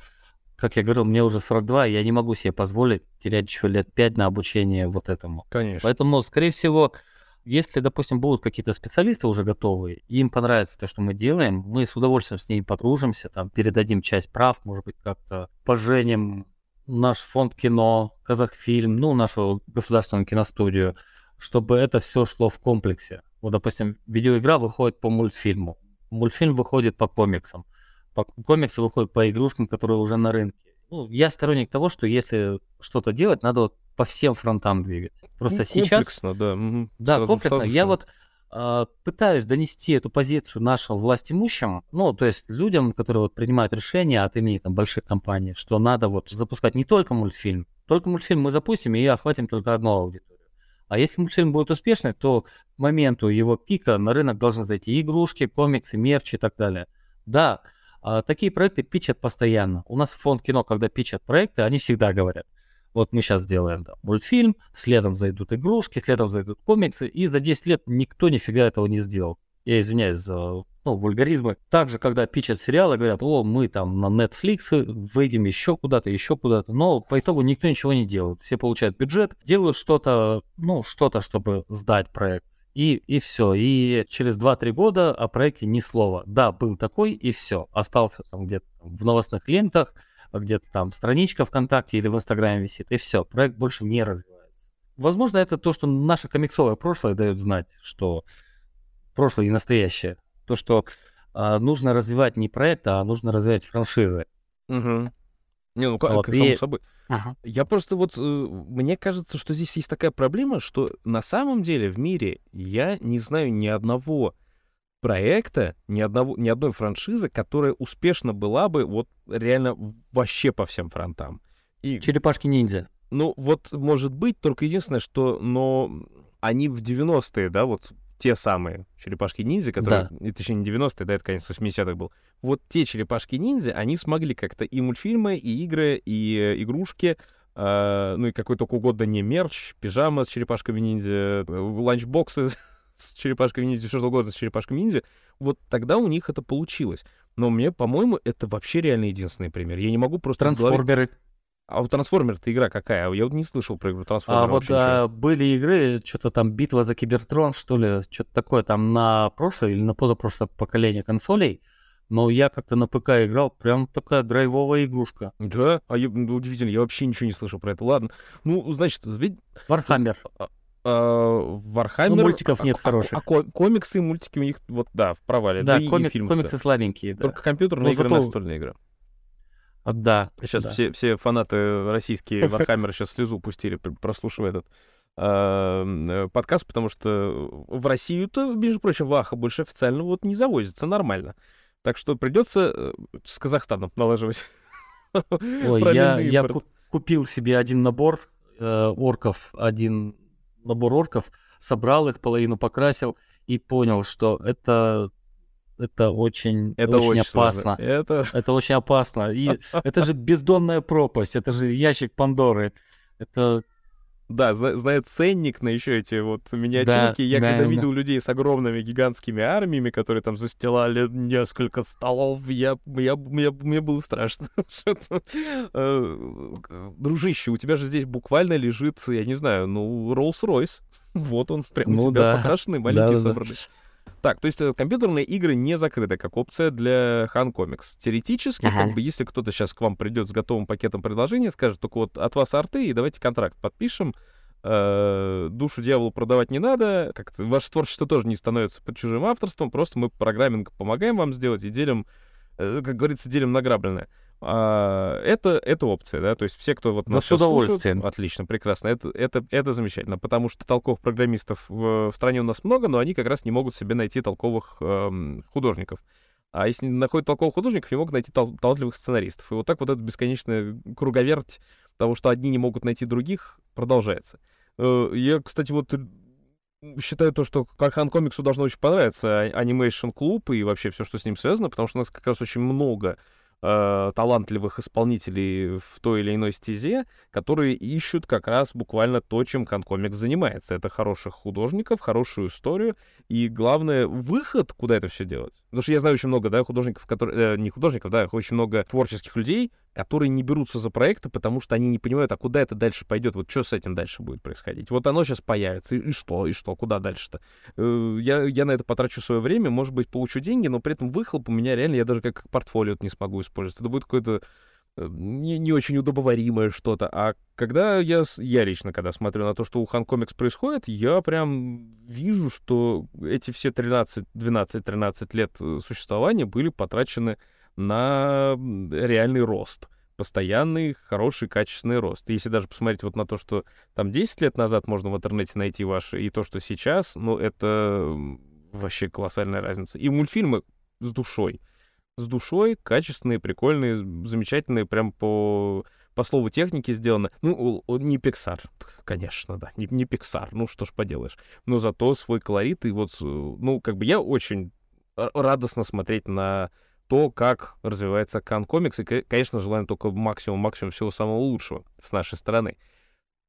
как я говорил, мне уже 42, и я не могу себе позволить терять еще лет 5 на обучение вот этому. Конечно. Поэтому, скорее всего, если, допустим, будут какие-то специалисты уже готовые, и им понравится то, что мы делаем, мы с удовольствием с ними подружимся, там, передадим часть прав, может быть, как-то поженим наш фонд кино, Казахфильм, ну, нашу государственную киностудию, чтобы это все шло в комплексе. Вот, допустим, видеоигра выходит по мультфильму, мультфильм выходит по комиксам, по комиксы выходят по игрушкам, которые уже на рынке. Ну, я сторонник того, что если что-то делать, надо вот по всем фронтам двигать. Просто ну, сейчас... Комплексно, да. Да, сразу, комплексно. Сразу я вот а, пытаюсь донести эту позицию нашим власть имущим, ну, то есть людям, которые вот принимают решения от имени там больших компаний, что надо вот запускать не только мультфильм, только мультфильм мы запустим и охватим только одну аудиторию. А если мультфильм будет успешный, то к моменту его пика на рынок должны зайти игрушки, комиксы, мерч и так далее. Да, а, такие проекты пичат постоянно. У нас фонд кино, когда пичат проекты, они всегда говорят, вот мы сейчас делаем да, мультфильм, следом зайдут игрушки, следом зайдут комиксы, и за 10 лет никто нифига этого не сделал. Я извиняюсь за ну, вульгаризмы. Также, когда пичат сериалы, говорят, о, мы там на Netflix выйдем еще куда-то, еще куда-то. Но по итогу никто ничего не делает. Все получают бюджет, делают что-то, ну, что-то, чтобы сдать проект. И, и все. И через 2-3 года о проекте ни слова. Да, был такой, и все. Остался там где-то в новостных лентах, где-то там страничка ВКонтакте или в Инстаграме висит, и все, проект больше не развивается. Возможно, это то, что наше комиксовое прошлое дает знать, что прошлое и настоящее. То, что э, нужно развивать не проект, а нужно развивать франшизы. Угу. Не, ну как, вот, само и... собой. Ага. Я просто вот, э, мне кажется, что здесь есть такая проблема, что на самом деле в мире я не знаю ни одного проекта, ни, одного, ни одной франшизы, которая успешно была бы вот реально вообще по всем фронтам. И... Черепашки-ниндзя. Ну, вот, может быть, только единственное, что, но они в 90-е, да, вот те самые черепашки-ниндзя, которые, да. точнее, не 90-е, да, это конец 80-х был. Вот те черепашки-ниндзя, они смогли как-то и мультфильмы, и игры, и э, игрушки, э, ну и какой только угодно не мерч, пижама с черепашками-ниндзя, э, ланчбоксы с черепашками ниндзя, все что угодно с черепашками ниндзя, вот тогда у них это получилось. Но мне, по-моему, это вообще реально единственный пример. Я не могу просто... Трансформеры. А у Трансформер-то игра какая? Я вот не слышал про игру Трансформер. А вот а, были игры, что-то там битва за Кибертрон, что ли, что-то такое там на прошлое или на позапрошлое поколение консолей. Но я как-то на ПК играл, прям такая драйвовая игрушка. Да? А я, ну, удивительно, я вообще ничего не слышал про это. Ладно. Ну, значит, ведь... Warhammer. Warhammer... Ну, мультиков нет а, хороших. А, а, комиксы, мультики у них, вот, да, в провале. Да, да комик, и комиксы слабенькие, да. Только компьютерная Но игра, зато- настольная игра. А, Да. Сейчас да. все, все фанаты российские Warhammer а сейчас слезу пустили, пр- прослушивая этот э, подкаст, потому что в Россию-то, между прочим, Ваха больше официально вот не завозится нормально. Так что придется э, с Казахстаном налаживать. Ой, я, я купил себе один набор э, орков, один набор орков, собрал их, половину покрасил и понял, что это, это очень, Это очень, очень опасно. сложно. Это Это очень опасно. И это же бездонная пропасть, это же ящик Пандоры. Это Да, зна- знает ценник на еще эти вот миниатюрки. Я да, когда да. видел людей с огромными гигантскими армиями, которые там застилали несколько столов, я, я, мне, мне было страшно. Э, Дружище, у тебя же здесь буквально лежит, я не знаю, ну, Rolls-Royce. Вот он, прям у Ну тебя да. покрашенный, маленький Да-да-да. собранный. Так, то есть э, компьютерные игры не закрыты как опция для Han Comics. Теоретически, Ага. как бы, если кто-то сейчас к вам придет с готовым пакетом предложений, скажет, только вот от вас арты, и давайте контракт подпишем, э, душу дьяволу продавать не надо, как-то ваше творчество тоже не становится под чужим авторством, просто мы программинг помогаем вам сделать и делим, э, как говорится, делим награбленное. А, это, это опция, да, то есть все, кто вот Да нас с щас слушают, удовольствием. отлично, прекрасно, это, это, это замечательно, потому что толковых программистов в, в стране у нас много, но они как раз не могут себе найти толковых эм, художников. А если не находят толковых художников, не могут найти тал- талантливых сценаристов. И вот так вот эта бесконечная круговерть того, что одни не могут найти других, продолжается. Э, Я, кстати, вот э, считаю то, что Кахан комиксу должно очень понравиться а- Animation Club и вообще все, что с ним связано, потому что у нас как раз очень много э, талантливых исполнителей в той или иной стезе, которые ищут как раз буквально то, чем Конкомикс занимается. Это хороших художников, хорошую историю и, главное, выход, куда это все делать. Потому что я знаю очень много, да, художников, которые... э, не художников, да, очень много творческих людей, которые не берутся за проекты, потому что они не понимают, а куда это дальше пойдет, вот что с этим дальше будет происходить. Вот оно сейчас появится, и, и что, и что, куда дальше-то? Э, Я, я на это потрачу свое время, может быть, получу деньги, но при этом выхлоп у меня реально, я даже как портфолио не смогу использовать. Это будет какое-то э, не, не очень удобоваримое что-то. А когда я, я лично, когда смотрю на то, что у Хан Комикс происходит, я прям вижу, что эти все 13, 12, 13 лет э, существования были потрачены на реальный рост. Постоянный, хороший, качественный рост. Если даже посмотреть вот на то, что там 10 лет назад можно в интернете найти ваши, и то, что сейчас, ну, это вообще колоссальная разница. И мультфильмы с душой. С душой, качественные, прикольные, замечательные, прям по, по слову техники сделаны. Ну, не Pixar, конечно, да, не, не Pixar, ну что ж поделаешь. Но зато свой колорит, и вот, э, ну, как бы я очень р- радостно смотреть на то, как развивается Кан Комикс, и, ко- конечно, желаем только максимум-максимум всего самого лучшего с нашей стороны.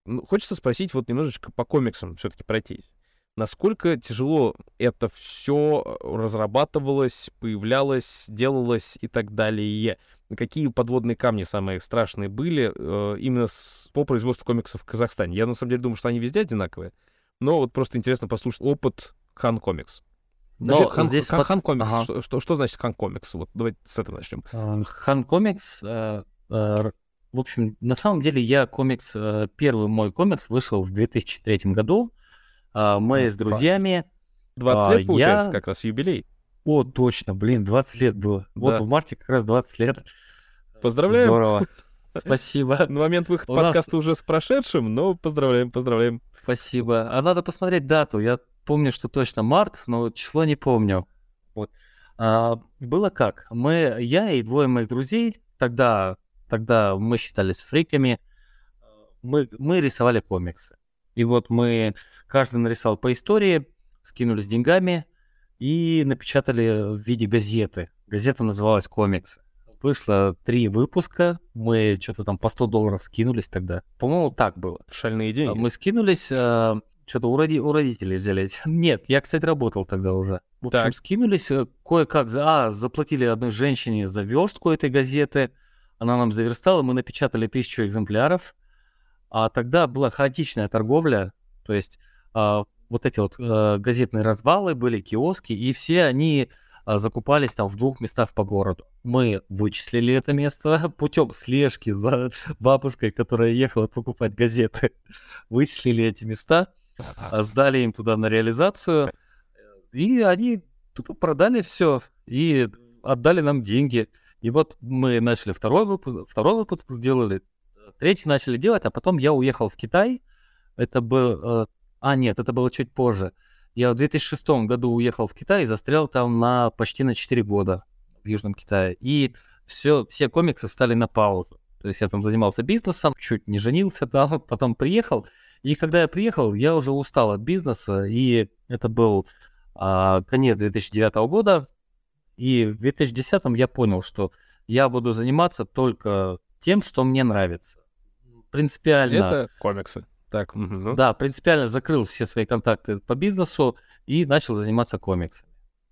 Ну, Хочется спросить вот немножечко по комиксам все-таки пройтись. Насколько тяжело это все разрабатывалось, появлялось, делалось и так далее? Какие подводные камни самые страшные были э, именно с- по производству комиксов в Казахстане? Я на самом деле думаю, что они везде одинаковые, но вот просто интересно послушать опыт Khan Comics. Но Вообще, Khan, здесь Khan- под- Khan Comics, Ага. что, что, что значит Khan Comics? Вот давайте с этого начнем. э, Khan Comics, э, э, в общем, на самом деле я комикс, э, первый мой комикс вышел в 2003 году. А, Мы с друзьями 20 А, лет, получается, я- как раз юбилей. О, точно, блин, 20 лет было. Вот Да. в марте как раз 20 лет. Поздравляем. Здорово. Спасибо. На момент выхода нас- подкаста уже с прошедшим, но поздравляем, поздравляем. Спасибо. А надо посмотреть дату. Я помню, что точно март, но число не помню. Вот. А, было как? Мы, я и двое моих друзей, тогда, тогда мы считались фриками, мы, мы рисовали комиксы. И вот мы, каждый нарисовал по истории, скинулись деньгами и напечатали в виде газеты. Газета называлась «Комиксы». Вышло три выпуска, мы что-то там по 100 долларов скинулись тогда. По-моему, так было. Шальные А, деньги. Мы скинулись, что-то у, роди- у родителей взяли. эти. Нет, я, кстати, работал тогда уже. В общем, Так. скинулись э, кое-как. За... А, заплатили одной женщине за верстку этой газеты. она нам заверстала, мы напечатали тысячу экземпляров, а тогда была хаотичная торговля, то есть а, вот эти вот а, газетные развалы были, киоски, и все они а, закупались там в двух местах по городу. Мы вычислили это место путем слежки за бабушкой, которая ехала покупать газеты. Вычислили эти места, а, сдали им туда на реализацию, и они тупо продали все и отдали нам деньги. И вот мы начали второй выпуск, второй выпуск сделали, третий начали делать, а потом я уехал в Китай. Это был... Э, а, нет, это было чуть позже. Я в 2006 году уехал в Китай и застрял там на почти на 4 года в Южном Китае. И все, все комиксы встали на паузу. То есть я там занимался бизнесом, чуть не женился там, потом приехал. И когда я приехал, я уже устал от бизнеса, и это был а, конец 2009 года. И в 2010 я понял, что я буду заниматься только тем, что мне нравится. Принципиально. Это комиксы. Так, угу. Да, принципиально закрыл все свои контакты по бизнесу и начал заниматься комиксами.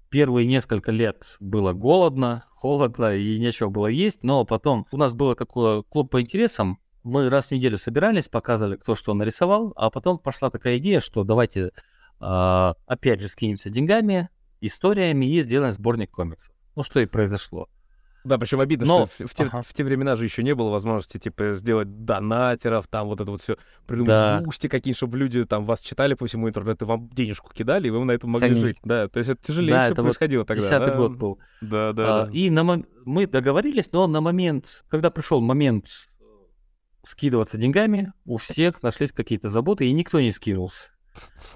Первые несколько лет было голодно, холодно и нечего было есть, но потом у нас был такой клуб по интересам. Мы раз в неделю собирались, показывали, кто что нарисовал, а потом пошла такая идея, что давайте э, опять же скинемся деньгами, историями и сделаем сборник комиксов. Ну что и произошло. Да, причем обидно, Но... что в, в, те, ага. в те времена же еще не было возможности, типа, сделать донатеров, там вот это вот все, придумать да. Boosty какие-нибудь, чтобы люди там вас читали по всему интернету, вам денежку кидали, и вы на этом могли Конечно. жить. Да, то есть это тяжелее да, это происходило вот тогда. Десятый да? год был. Да, да, а, да. И на мом... мы договорились, но на момент, когда пришел момент скидываться деньгами, у всех нашлись какие-то заботы, и никто не скинулся.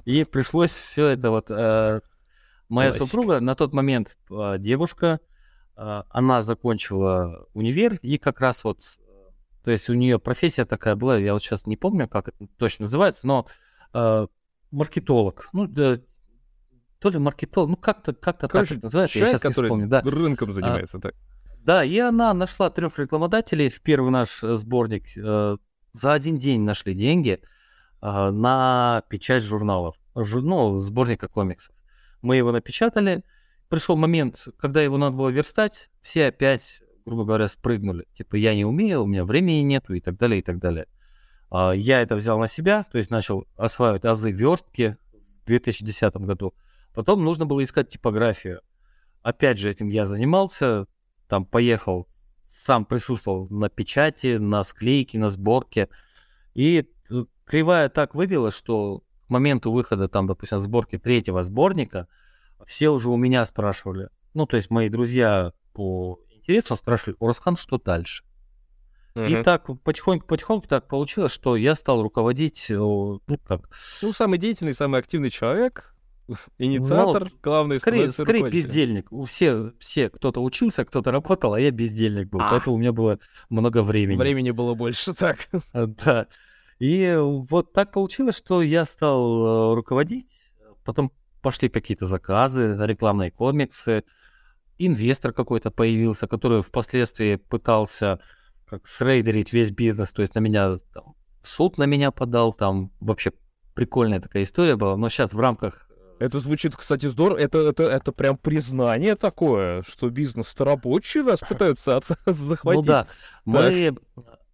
И пришлось все это вот... Э, моя Классика. супруга на тот момент э, девушка, она закончила универ, и как раз вот, то есть у нее профессия такая была, я вот сейчас не помню, как это точно называется, но э, маркетолог. Ну, да, то ли маркетолог, ну как-то как-то так это называется, человек, я сейчас не вспомню. Да. рынком а, занимается, а, так. Да, и она нашла трех рекламодателей в первый наш э, сборник. Э, за один день нашли деньги э, на печать журналов, жур, ну, сборника комиксов. Мы его напечатали, пришел момент, когда его надо было верстать, все опять, грубо говоря, спрыгнули. Типа, я не умею, у меня времени нету и так далее, и так далее. А, я это взял на себя, то есть начал осваивать азы верстки в 2010 году. Потом нужно было искать типографию. Опять же, этим я занимался, там поехал, сам присутствовал на печати, на склейке, на сборке. И кривая так выбила, что к моменту выхода, там, допустим, сборки третьего сборника – все уже у меня спрашивали, ну, то есть мои друзья по интересам спрашивали, Урасхан, что дальше? Угу. И так потихоньку-потихоньку так получилось, что я стал руководить, ну, как... Ну, самый деятельный, самый активный человек, инициатор, ну, главный Скорее, скорее бездельник. У все, все кто-то учился, кто-то работал, а я бездельник был, а. поэтому у меня было много времени. Времени было больше, так. Да. И вот так получилось, что я стал э, руководить, потом пошли какие-то заказы, рекламные комиксы, инвестор какой-то появился, который впоследствии пытался как срейдерить весь бизнес, то есть на меня там, суд на меня подал, там вообще прикольная такая история была, но сейчас в рамках э, это звучит, кстати, здорово. Это, это, это прям признание такое, что бизнес-то рабочий раз пытаются от, захватить. Ну да. Мы,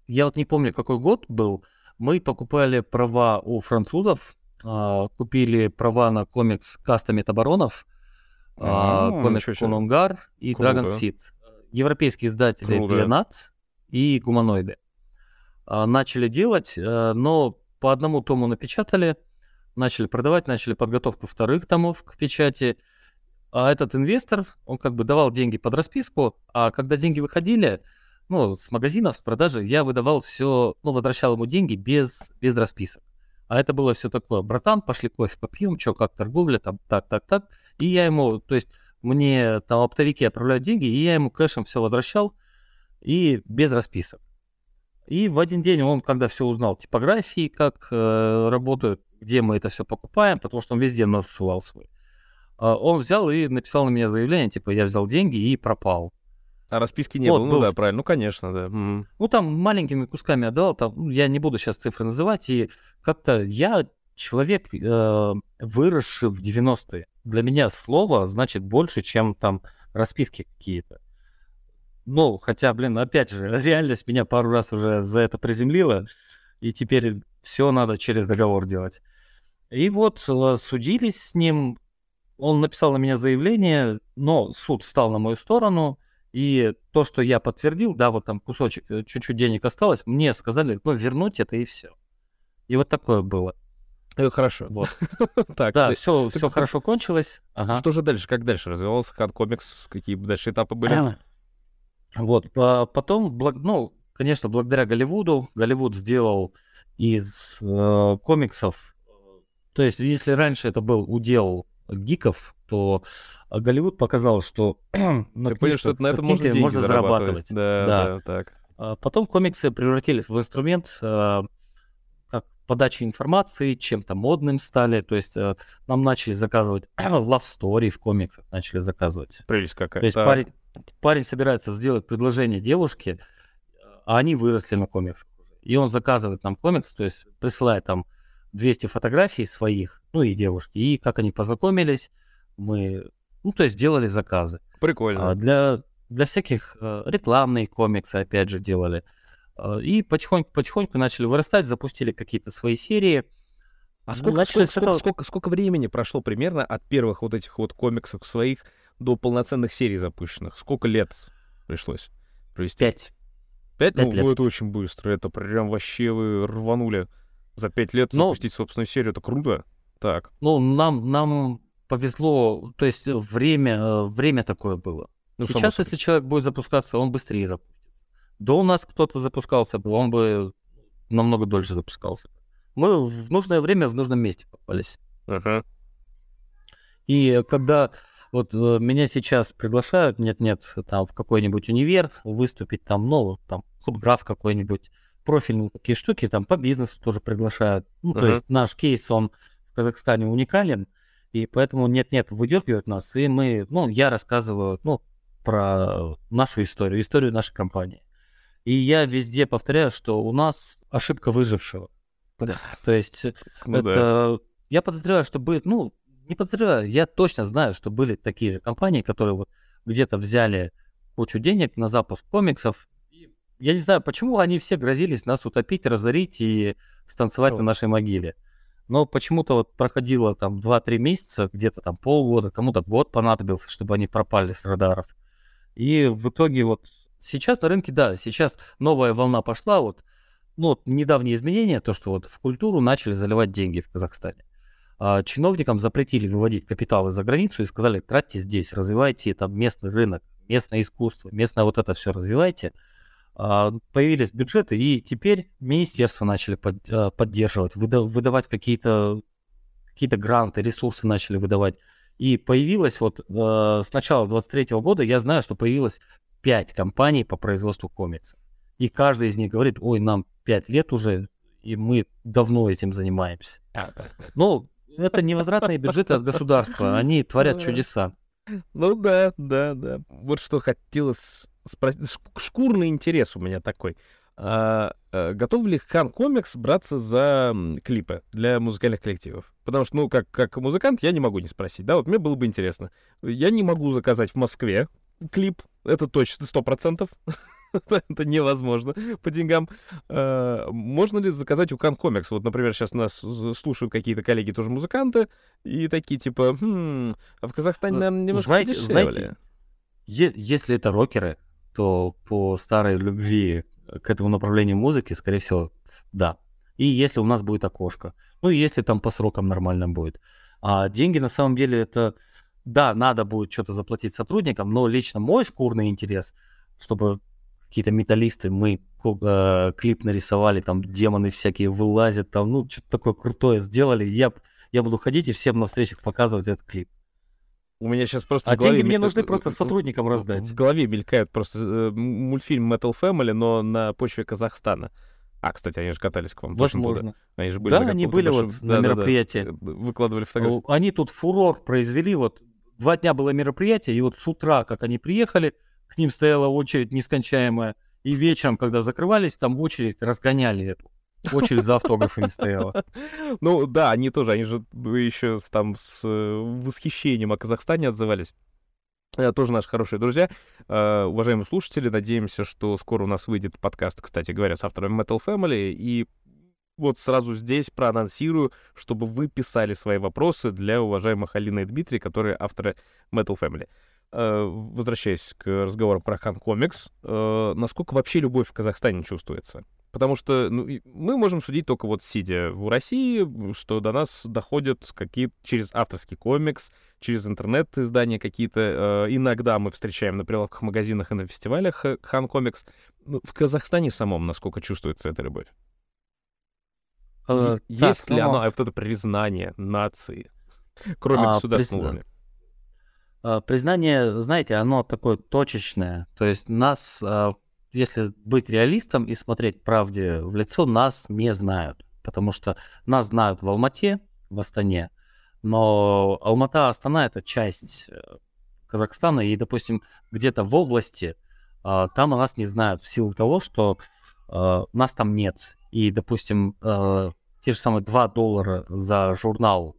я вот не помню, какой год был, мы покупали права у французов а, купили права на комикс Каста Метабаронов, а, комикс Конунгар и Dragon Seed. Европейские издатели Гленат и Гуманоиды. А, начали делать, э, но по одному тому напечатали, начали продавать, начали подготовку вторых томов к печати. А этот инвестор, он как бы давал деньги под расписку, а когда деньги выходили, ну, с магазинов, с продажи, я выдавал все, ну, возвращал ему деньги без, без расписок. А это было все такое, братан, пошли кофе попьем, что, как торговля, там, так, так, так. И я ему, то есть мне там оптовики отправляют деньги, и я ему кэшем все возвращал, и без расписок. И в один день он, когда все узнал, типографии, как э, работают, где мы это все покупаем, потому что он везде нос сувал свой, э, он взял и написал на меня заявление, типа, я взял деньги и пропал. А расписки не вот, было, ну был... да, правильно, ну конечно, да. Mm. Ну там маленькими кусками отдал, там, ну, я не буду сейчас цифры называть, и как-то я человек, э, выросший в 90-е. Для меня слово значит больше, чем там расписки какие-то. Ну, хотя, блин, опять же, реальность меня пару раз уже за это приземлила, и теперь все надо через договор делать. И вот э, судились с ним, он написал на меня заявление, но суд встал на мою сторону, и то, что я подтвердил, да, вот там кусочек, э, чуть-чуть денег осталось, мне сказали, ну, вернуть это и все. И вот такое было. Э, хорошо. Вот. так, Да, ты- все, ты- все хорошо кончилось. Ага. Что же дальше? Как дальше развивался Хан Комикс? Какие дальше этапы были? Вот, по- потом, благ- ну, конечно, благодаря Голливуду, Голливуд сделал из э, комиксов, то есть, если раньше это был удел гиков, то э, Голливуд показал, что на Ты понял, что на этом можно деньги зарабатывать. Да, Да. да, так. А Потом комиксы превратились в инструмент э, как подачи информации, чем-то модным стали. То есть нам начали заказывать love story в комиксах, начали заказывать. Прелесть какая. То есть Так. парень, парень собирается сделать предложение девушке, а они выросли на комиксах. И он заказывает нам комикс, то есть присылает там 200 фотографий своих, ну и девушки, и как они познакомились, мы, ну то есть делали заказы. Прикольно. А для, для всяких э, рекламные комиксы, опять же, делали. Э, И потихоньку-потихоньку начали вырастать, запустили какие-то свои серии. А сколько, начали сколько, с сколько, этого- сколько- сколько времени прошло примерно от первых вот этих вот комиксов своих до полноценных серий запущенных? Сколько лет пришлось провести? Пять. Пять? пять ну, лет. ну, это очень быстро. Это прям вообще вы рванули. За пять лет Ну- запустить собственную серию, это круто. Так. Ну, нам, нам повезло, то есть время, э, время такое было. Ну, Сейчас, если человек будет запускаться, он быстрее запустится. До нас кто-то запускался, бы, он бы намного дольше запускался. Мы в нужное время в нужном месте попались. Ага. И когда вот э, меня сейчас приглашают, нет-нет, там в какой-нибудь универ выступить, там, ну, там, худграф какой-нибудь, профильные такие штуки, там по бизнесу тоже приглашают. Ну, то Ага. есть наш кейс, он в Казахстане уникален, и поэтому нет-нет, выдергивают нас, и мы, ну, я рассказываю, ну, про нашу историю, историю нашей компании. И я везде повторяю, что у нас ошибка выжившего. То есть Ну да. это я подозреваю, что будет, ну, не подозреваю, я точно знаю, что были такие же компании, которые вот где-то взяли кучу денег на запуск комиксов. Я не знаю, почему они все грозились нас утопить, разорить и станцевать Ну. на нашей могиле. Но почему-то вот проходило там 2-3 месяца, где-то там полгода, кому-то год понадобился, чтобы они пропали с радаров. И в итоге вот сейчас на рынке, да, сейчас новая волна пошла, вот, ну, вот недавние изменения, то, что вот в культуру начали заливать деньги в Казахстане. А чиновникам запретили выводить капиталы за границу и сказали, тратьте здесь, развивайте там местный рынок, местное искусство, местное вот это все развивайте. А, Появились бюджеты, и теперь министерства начали под- а, поддерживать, выда- выдавать какие-то какие-то гранты, ресурсы начали выдавать. И появилось вот э, с начала 23 года, я знаю, что появилось 5 компаний по производству комиксов. И каждый из них говорит, ой, нам 5 лет уже, и мы давно этим занимаемся. Ну, это невозвратные бюджеты от государства, они творят чудеса. Ну да, да, да. Вот что хотелось Шкурный интерес у меня такой. А, а, готов ли Хан Комикс браться за клипы для музыкальных коллективов? Потому что, ну, как, как музыкант, я не могу не спросить, да, вот мне было бы интересно. Я не могу заказать в Москве клип, это точно, сто процентов. Это невозможно по деньгам. А, Можно ли заказать у Хан Комикс? Вот, например, сейчас нас слушают какие-то коллеги, тоже музыканты, и такие типа, «Хм, а в Казахстане, Э, наверное, немножко знаете, дешевле». знаете, е- если это рокеры, то по старой любви к этому направлению музыки, скорее всего, да. И если у нас будет окошко. Ну и если там по срокам нормально будет. А деньги на самом деле это... Да, надо будет что-то заплатить сотрудникам, но лично мой шкурный интерес, чтобы какие-то металлисты, мы э, клип нарисовали, там демоны всякие вылазят, там, ну, что-то такое крутое сделали, я, я буду ходить и всем на встречах показывать этот клип. У меня сейчас просто А деньги мне нужны просто в- сотрудникам раздать. В голове мелькают просто э, мультфильм Metal Family, но на почве Казахстана. А, кстати, они же катались к вам. Возможно. Они же были Да, на они были большом- вот на Да-да-да. мероприятии. Э, Выкладывали фотографии. Они тут фурор произвели, вот два дня было мероприятие, и вот с утра, как они приехали, к ним стояла очередь нескончаемая, и вечером, когда закрывались, там очередь разгоняли эту. Очередь за автографами стояла. Ну да, они тоже, они же еще там с э, восхищением о Казахстане отзывались. э, тоже наши хорошие друзья. Э, уважаемые слушатели, надеемся, что скоро у нас выйдет подкаст, кстати говоря, с авторами Metal Family, и вот сразу здесь проанонсирую, чтобы вы писали свои вопросы для уважаемых Алины и Дмитрия, которые авторы Metal Family. Возвращаясь к разговору про Хан Комикс, насколько вообще любовь в Казахстане чувствуется? Потому что ну, мы можем судить только вот сидя в России, что до нас доходят какие через авторский комикс, через интернет-издания какие-то. Э, иногда мы встречаем на прилавках магазинах и на фестивалях Хан Комикс. Ну, в Казахстане самом насколько чувствуется эта любовь? Uh, Есть так, ли ну... оно, а вот это признание нации, кроме а, государственного призна... уровня? А, признание, знаете, оно такое точечное. То есть нас, а, если быть реалистом и смотреть правде в лицо, нас не знают. Потому что нас знают в Алмате, в Астане, но Алмата, Астана — это часть э, Казахстана, и, допустим, где-то в области там о нас не знают в силу того, что нас там нет. И, допустим, э, те же самые 2 доллара за журнал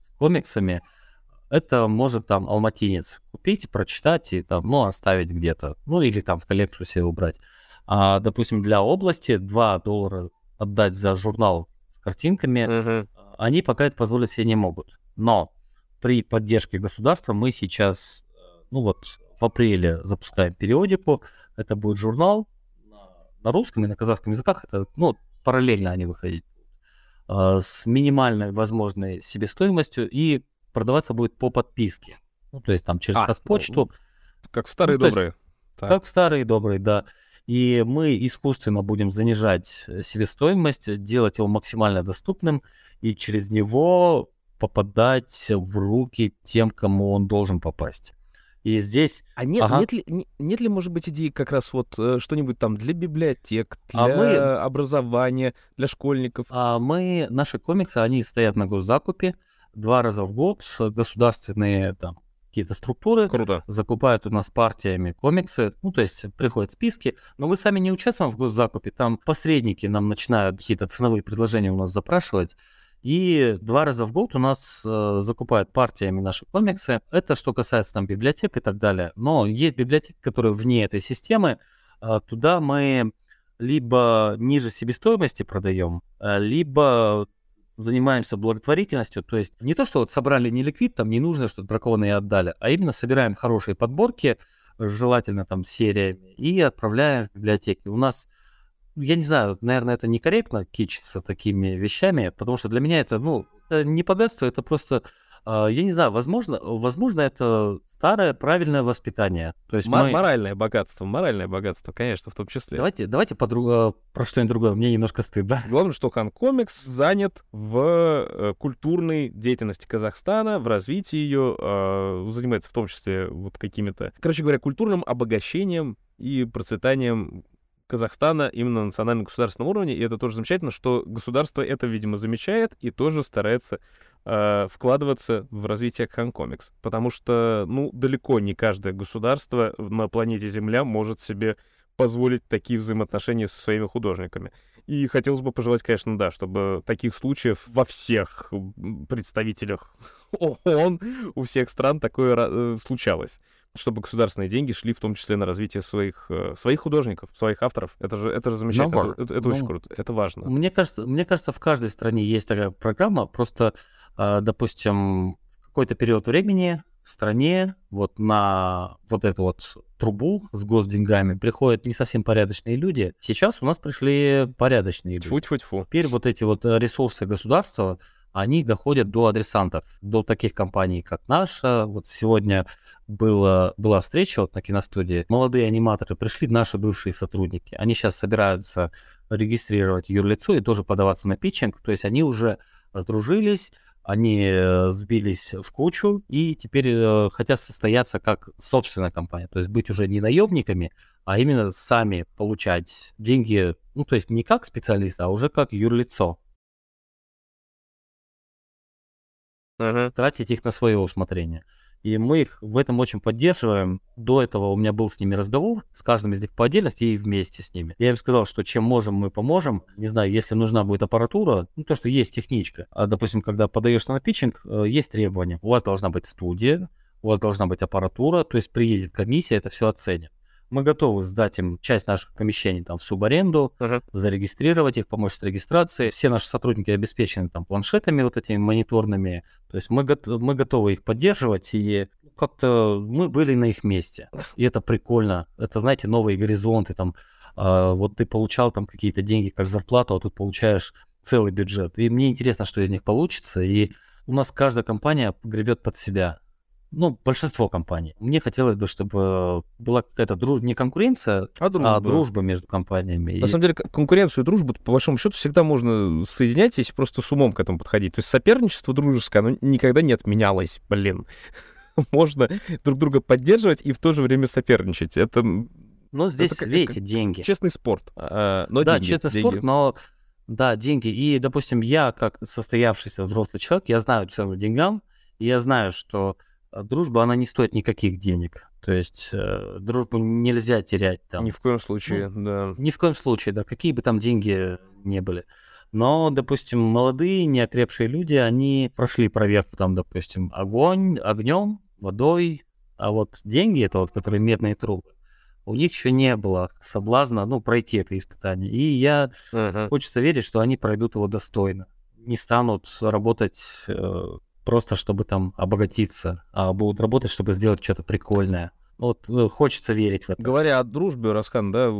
с комиксами, это может там алматинец купить, прочитать и там, ну, оставить где-то, ну, или там в коллекцию себе убрать. А, допустим, для области 2 доллара отдать за журнал с картинками, uh-huh. они пока это позволить себе не могут. Но при поддержке государства мы сейчас, ну вот, в апреле запускаем периодику. Это будет журнал на русском и на казахском языках. Это, ну, параллельно они выходить а, с минимальной возможной себестоимостью и продаваться будет по подписке. Ну, то есть там через а, Казпочту. Как в старые ну, добрые. Как в старые добрые, да. И мы искусственно будем занижать себестоимость, делать его максимально доступным и через него попадать в руки тем, кому он должен попасть. И здесь... А нет, ага. нет, ли, не, нет ли, может быть, идеи как раз вот э, что-нибудь там для библиотек, для а мы... образования, для школьников? А мы, наши комиксы, они стоят на госзакупе два раза в год, государственные там какие-то структуры Круто. закупают у нас партиями комиксы, ну, то есть приходят списки, но мы сами не участвуем в госзакупе, там посредники нам начинают какие-то ценовые предложения у нас запрашивать, и два раза в год у нас э, закупают партиями наши комиксы. Это что касается там библиотек и так далее. Но есть библиотеки, которые вне этой системы. Э, туда мы либо ниже себестоимости продаем, э, либо занимаемся благотворительностью, то есть не то, что вот собрали не ликвид, там не нужно, что бракованные отдали, а именно собираем хорошие подборки, желательно там сериями, и отправляем в библиотеки. У нас я не знаю, наверное, это некорректно кичиться такими вещами, потому что для меня это, ну, это не богатство, это просто, я не знаю, возможно, возможно, это старое правильное воспитание. То есть М- мы... Моральное богатство, моральное богатство, конечно, в том числе. Давайте, давайте подруг... Э, про что-нибудь другое, мне немножко стыдно. Главное, что Хан Комикс занят в э, культурной деятельности Казахстана, в развитии ее, э, занимается в том числе вот какими-то, короче говоря, культурным обогащением и процветанием Казахстана именно на национально-государственном уровне, и это тоже замечательно, что государство это, видимо, замечает и тоже старается э, вкладываться в развитие Ханкомикс, потому что, ну, далеко не каждое государство на планете Земля может себе позволить такие взаимоотношения со своими художниками. И хотелось бы пожелать, конечно, да, чтобы таких случаев во всех представителях ООН у всех стран такое э, случалось чтобы государственные деньги шли в том числе на развитие своих, э, своих художников, своих авторов. Это же, это же замечательно, no, это, это, это no. очень круто, это важно. Мне кажется, мне кажется, в каждой стране есть такая программа, просто, а, допустим, в какой-то период времени в стране вот на вот эту вот трубу с госденьгами приходят не совсем порядочные люди. Сейчас у нас пришли порядочные люди. Тьфу-тьфу-тьфу. Теперь вот эти вот ресурсы государства, они доходят до адресантов, до таких компаний, как наша. Вот сегодня было, была встреча вот на киностудии. Молодые аниматоры пришли, наши бывшие сотрудники. Они сейчас собираются регистрировать юрлицо и тоже подаваться на питчинг. То есть они уже сдружились, они э, сбились в кучу и теперь э, хотят состояться как собственная компания. То есть быть уже не наемниками, а именно сами получать деньги, ну то есть не как специалист, а уже как юрлицо. uh-huh. тратить их на свое усмотрение. И мы их в этом очень поддерживаем. До этого у меня был с ними разговор, с каждым из них по отдельности и вместе с ними. Я им сказал, что чем можем, мы поможем. Не знаю, если нужна будет аппаратура, ну то, что есть техничка. А, допустим, когда подаешься на питчинг, э, есть требования. У вас должна быть студия, у вас должна быть аппаратура, то есть приедет комиссия, это все оценит. Мы готовы сдать им часть наших помещений там в субаренду, uh-huh. зарегистрировать их, помочь с регистрацией. Все наши сотрудники обеспечены там планшетами вот этими мониторными. То есть мы, го- мы готовы их поддерживать и как-то мы были на их месте. И это прикольно. Это, знаете, новые горизонты. Там, э, вот ты получал там какие-то деньги как зарплату, а тут получаешь целый бюджет. И мне интересно, что из них получится. И у нас каждая компания гребет под себя ну, большинство компаний. Мне хотелось бы, чтобы была какая-то друж... не конкуренция, а дружба, а дружба между компаниями. На и... самом деле, конкуренцию и дружбу, по большому счету, всегда можно соединять, если просто с умом к этому подходить. То есть соперничество дружеское, оно никогда не отменялось, блин. можно друг друга поддерживать и в то же время соперничать. Это но здесь, это как, видите, как, деньги. Честный спорт. А, но да, деньги, честный деньги. спорт, но да, деньги. И, допустим, я, как состоявшийся взрослый человек, я знаю цену деньгам, и я знаю, что а дружба, она не стоит никаких денег. То есть э, дружбу нельзя терять там. Ни в коем случае, ну, да. Ни в коем случае, да, какие бы там деньги не были. Но, допустим, молодые, неокрепшие люди, они прошли проверку там, допустим, огонь, огнем, водой, а вот деньги, это вот, которые медные трубы, у них еще не было соблазна, ну, пройти это испытание. И я uh-huh. хочется верить, что они пройдут его достойно. Не станут работать э, просто чтобы там обогатиться, а будут работать, чтобы сделать что-то прикольное. Вот ну, хочется верить в это. Говоря о дружбе, Раскан, да,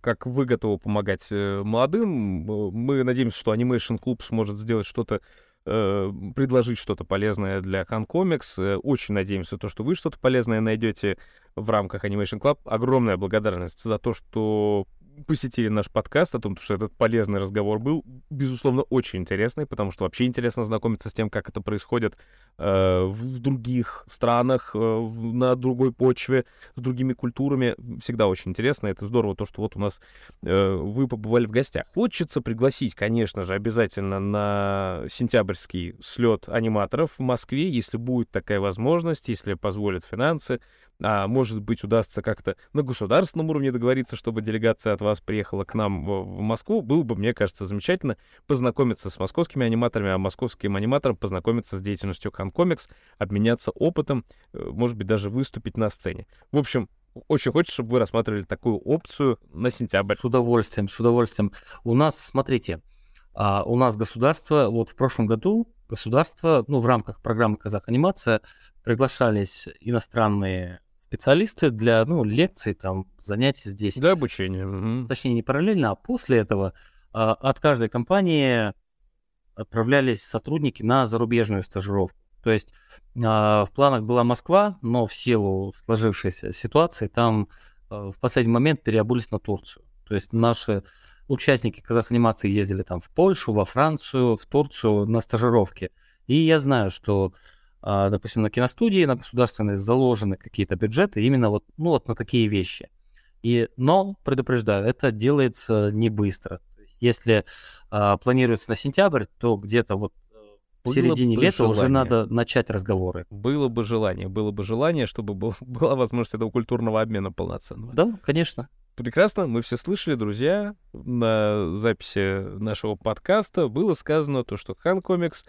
как вы готовы помогать э, молодым, мы надеемся, что Animation Club сможет сделать что-то э, предложить что-то полезное для Хан Комикс. Э, очень надеемся, то, что вы что-то полезное найдете в рамках Animation Club. Огромная благодарность за то, что посетили наш подкаст, о том, что этот полезный разговор был, безусловно, очень интересный, потому что вообще интересно знакомиться с тем, как это происходит э, в других странах, э, на другой почве, с другими культурами. Всегда очень интересно. Это здорово, то, что вот у нас э, вы побывали в гостях. Хочется пригласить, конечно же, обязательно на сентябрьский слет аниматоров в Москве, если будет такая возможность, если позволят финансы а может быть удастся как-то на государственном уровне договориться, чтобы делегация от вас приехала к нам в, Москву, было бы, мне кажется, замечательно познакомиться с московскими аниматорами, а московским аниматорам познакомиться с деятельностью Ханкомикс, обменяться опытом, э, может быть, даже выступить на сцене. В общем, очень хочется, чтобы вы рассматривали такую опцию на сентябрь. С удовольствием, с удовольствием. У нас, смотрите, а, у нас государство, вот в прошлом году государство, ну, в рамках программы «Казах Анимация» приглашались иностранные специалисты для ну, лекций, там, занятий здесь. Для обучения. Угу. Точнее, не параллельно, а после этого а, от каждой компании отправлялись сотрудники на зарубежную стажировку. То есть а, в планах была Москва, но в силу сложившейся ситуации там а, в последний момент переобулись на Турцию. То есть наши участники казаханимации ездили там в Польшу, во Францию, в Турцию на стажировки. И я знаю, что допустим, на киностудии, на государственной заложены какие-то бюджеты именно вот, ну, вот на такие вещи. И, но, предупреждаю, это делается не быстро. Есть, если а, планируется на сентябрь, то где-то вот э, в середине лета желание. уже надо начать разговоры. Было бы желание, было бы желание, чтобы был, была возможность этого культурного обмена полноценного. Да, конечно. Прекрасно, мы все слышали, друзья, на записи нашего подкаста было сказано то, что Хан Комикс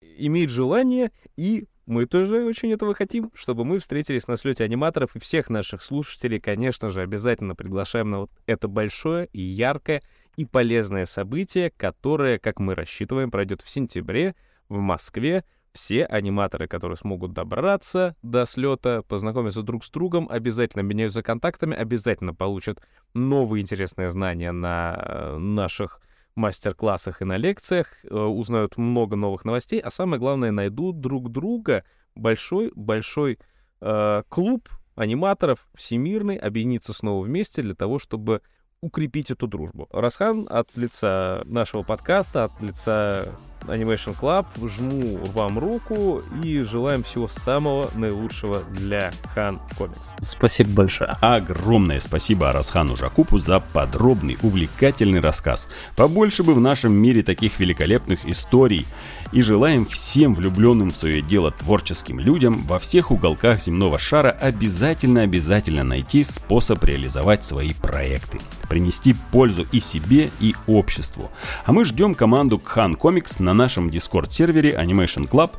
имеет желание и мы тоже очень этого хотим, чтобы мы встретились на слете аниматоров и всех наших слушателей, конечно же, обязательно приглашаем на вот это большое и яркое и полезное событие, которое, как мы рассчитываем, пройдет в сентябре в Москве. Все аниматоры, которые смогут добраться до слета, познакомиться друг с другом, обязательно меняются контактами, обязательно получат новые интересные знания на э, наших мастер-классах и на лекциях, э, узнают много новых новостей, а самое главное, найдут друг друга большой-большой э, клуб аниматоров всемирный, объединиться снова вместе для того, чтобы укрепить эту дружбу. Расхан от лица нашего подкаста, от лица Animation Club жму вам руку и желаем всего самого наилучшего для Хан Комикс. Спасибо большое. Огромное спасибо Арасхану Жакупу за подробный, увлекательный рассказ. Побольше бы в нашем мире таких великолепных историй. И желаем всем влюбленным в свое дело творческим людям во всех уголках земного шара обязательно-обязательно найти способ реализовать свои проекты принести пользу и себе, и обществу. А мы ждем команду Кхан Комикс на на нашем Discord-сервере Animation Club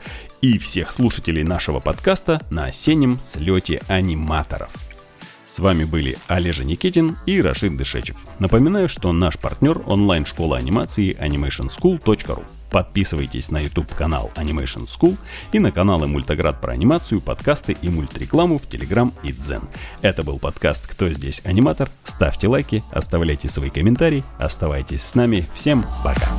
и всех слушателей нашего подкаста на осеннем слете аниматоров. С вами были Олежа Никитин и Рашид Дышечев. Напоминаю, что наш партнер онлайн-школа анимации animationschool.ru. Подписывайтесь на YouTube-канал Animation School и на каналы Мультоград про анимацию, подкасты и мультрекламу в Telegram и Дзен. Это был подкаст «Кто здесь аниматор?». Ставьте лайки, оставляйте свои комментарии, оставайтесь с нами. Всем пока!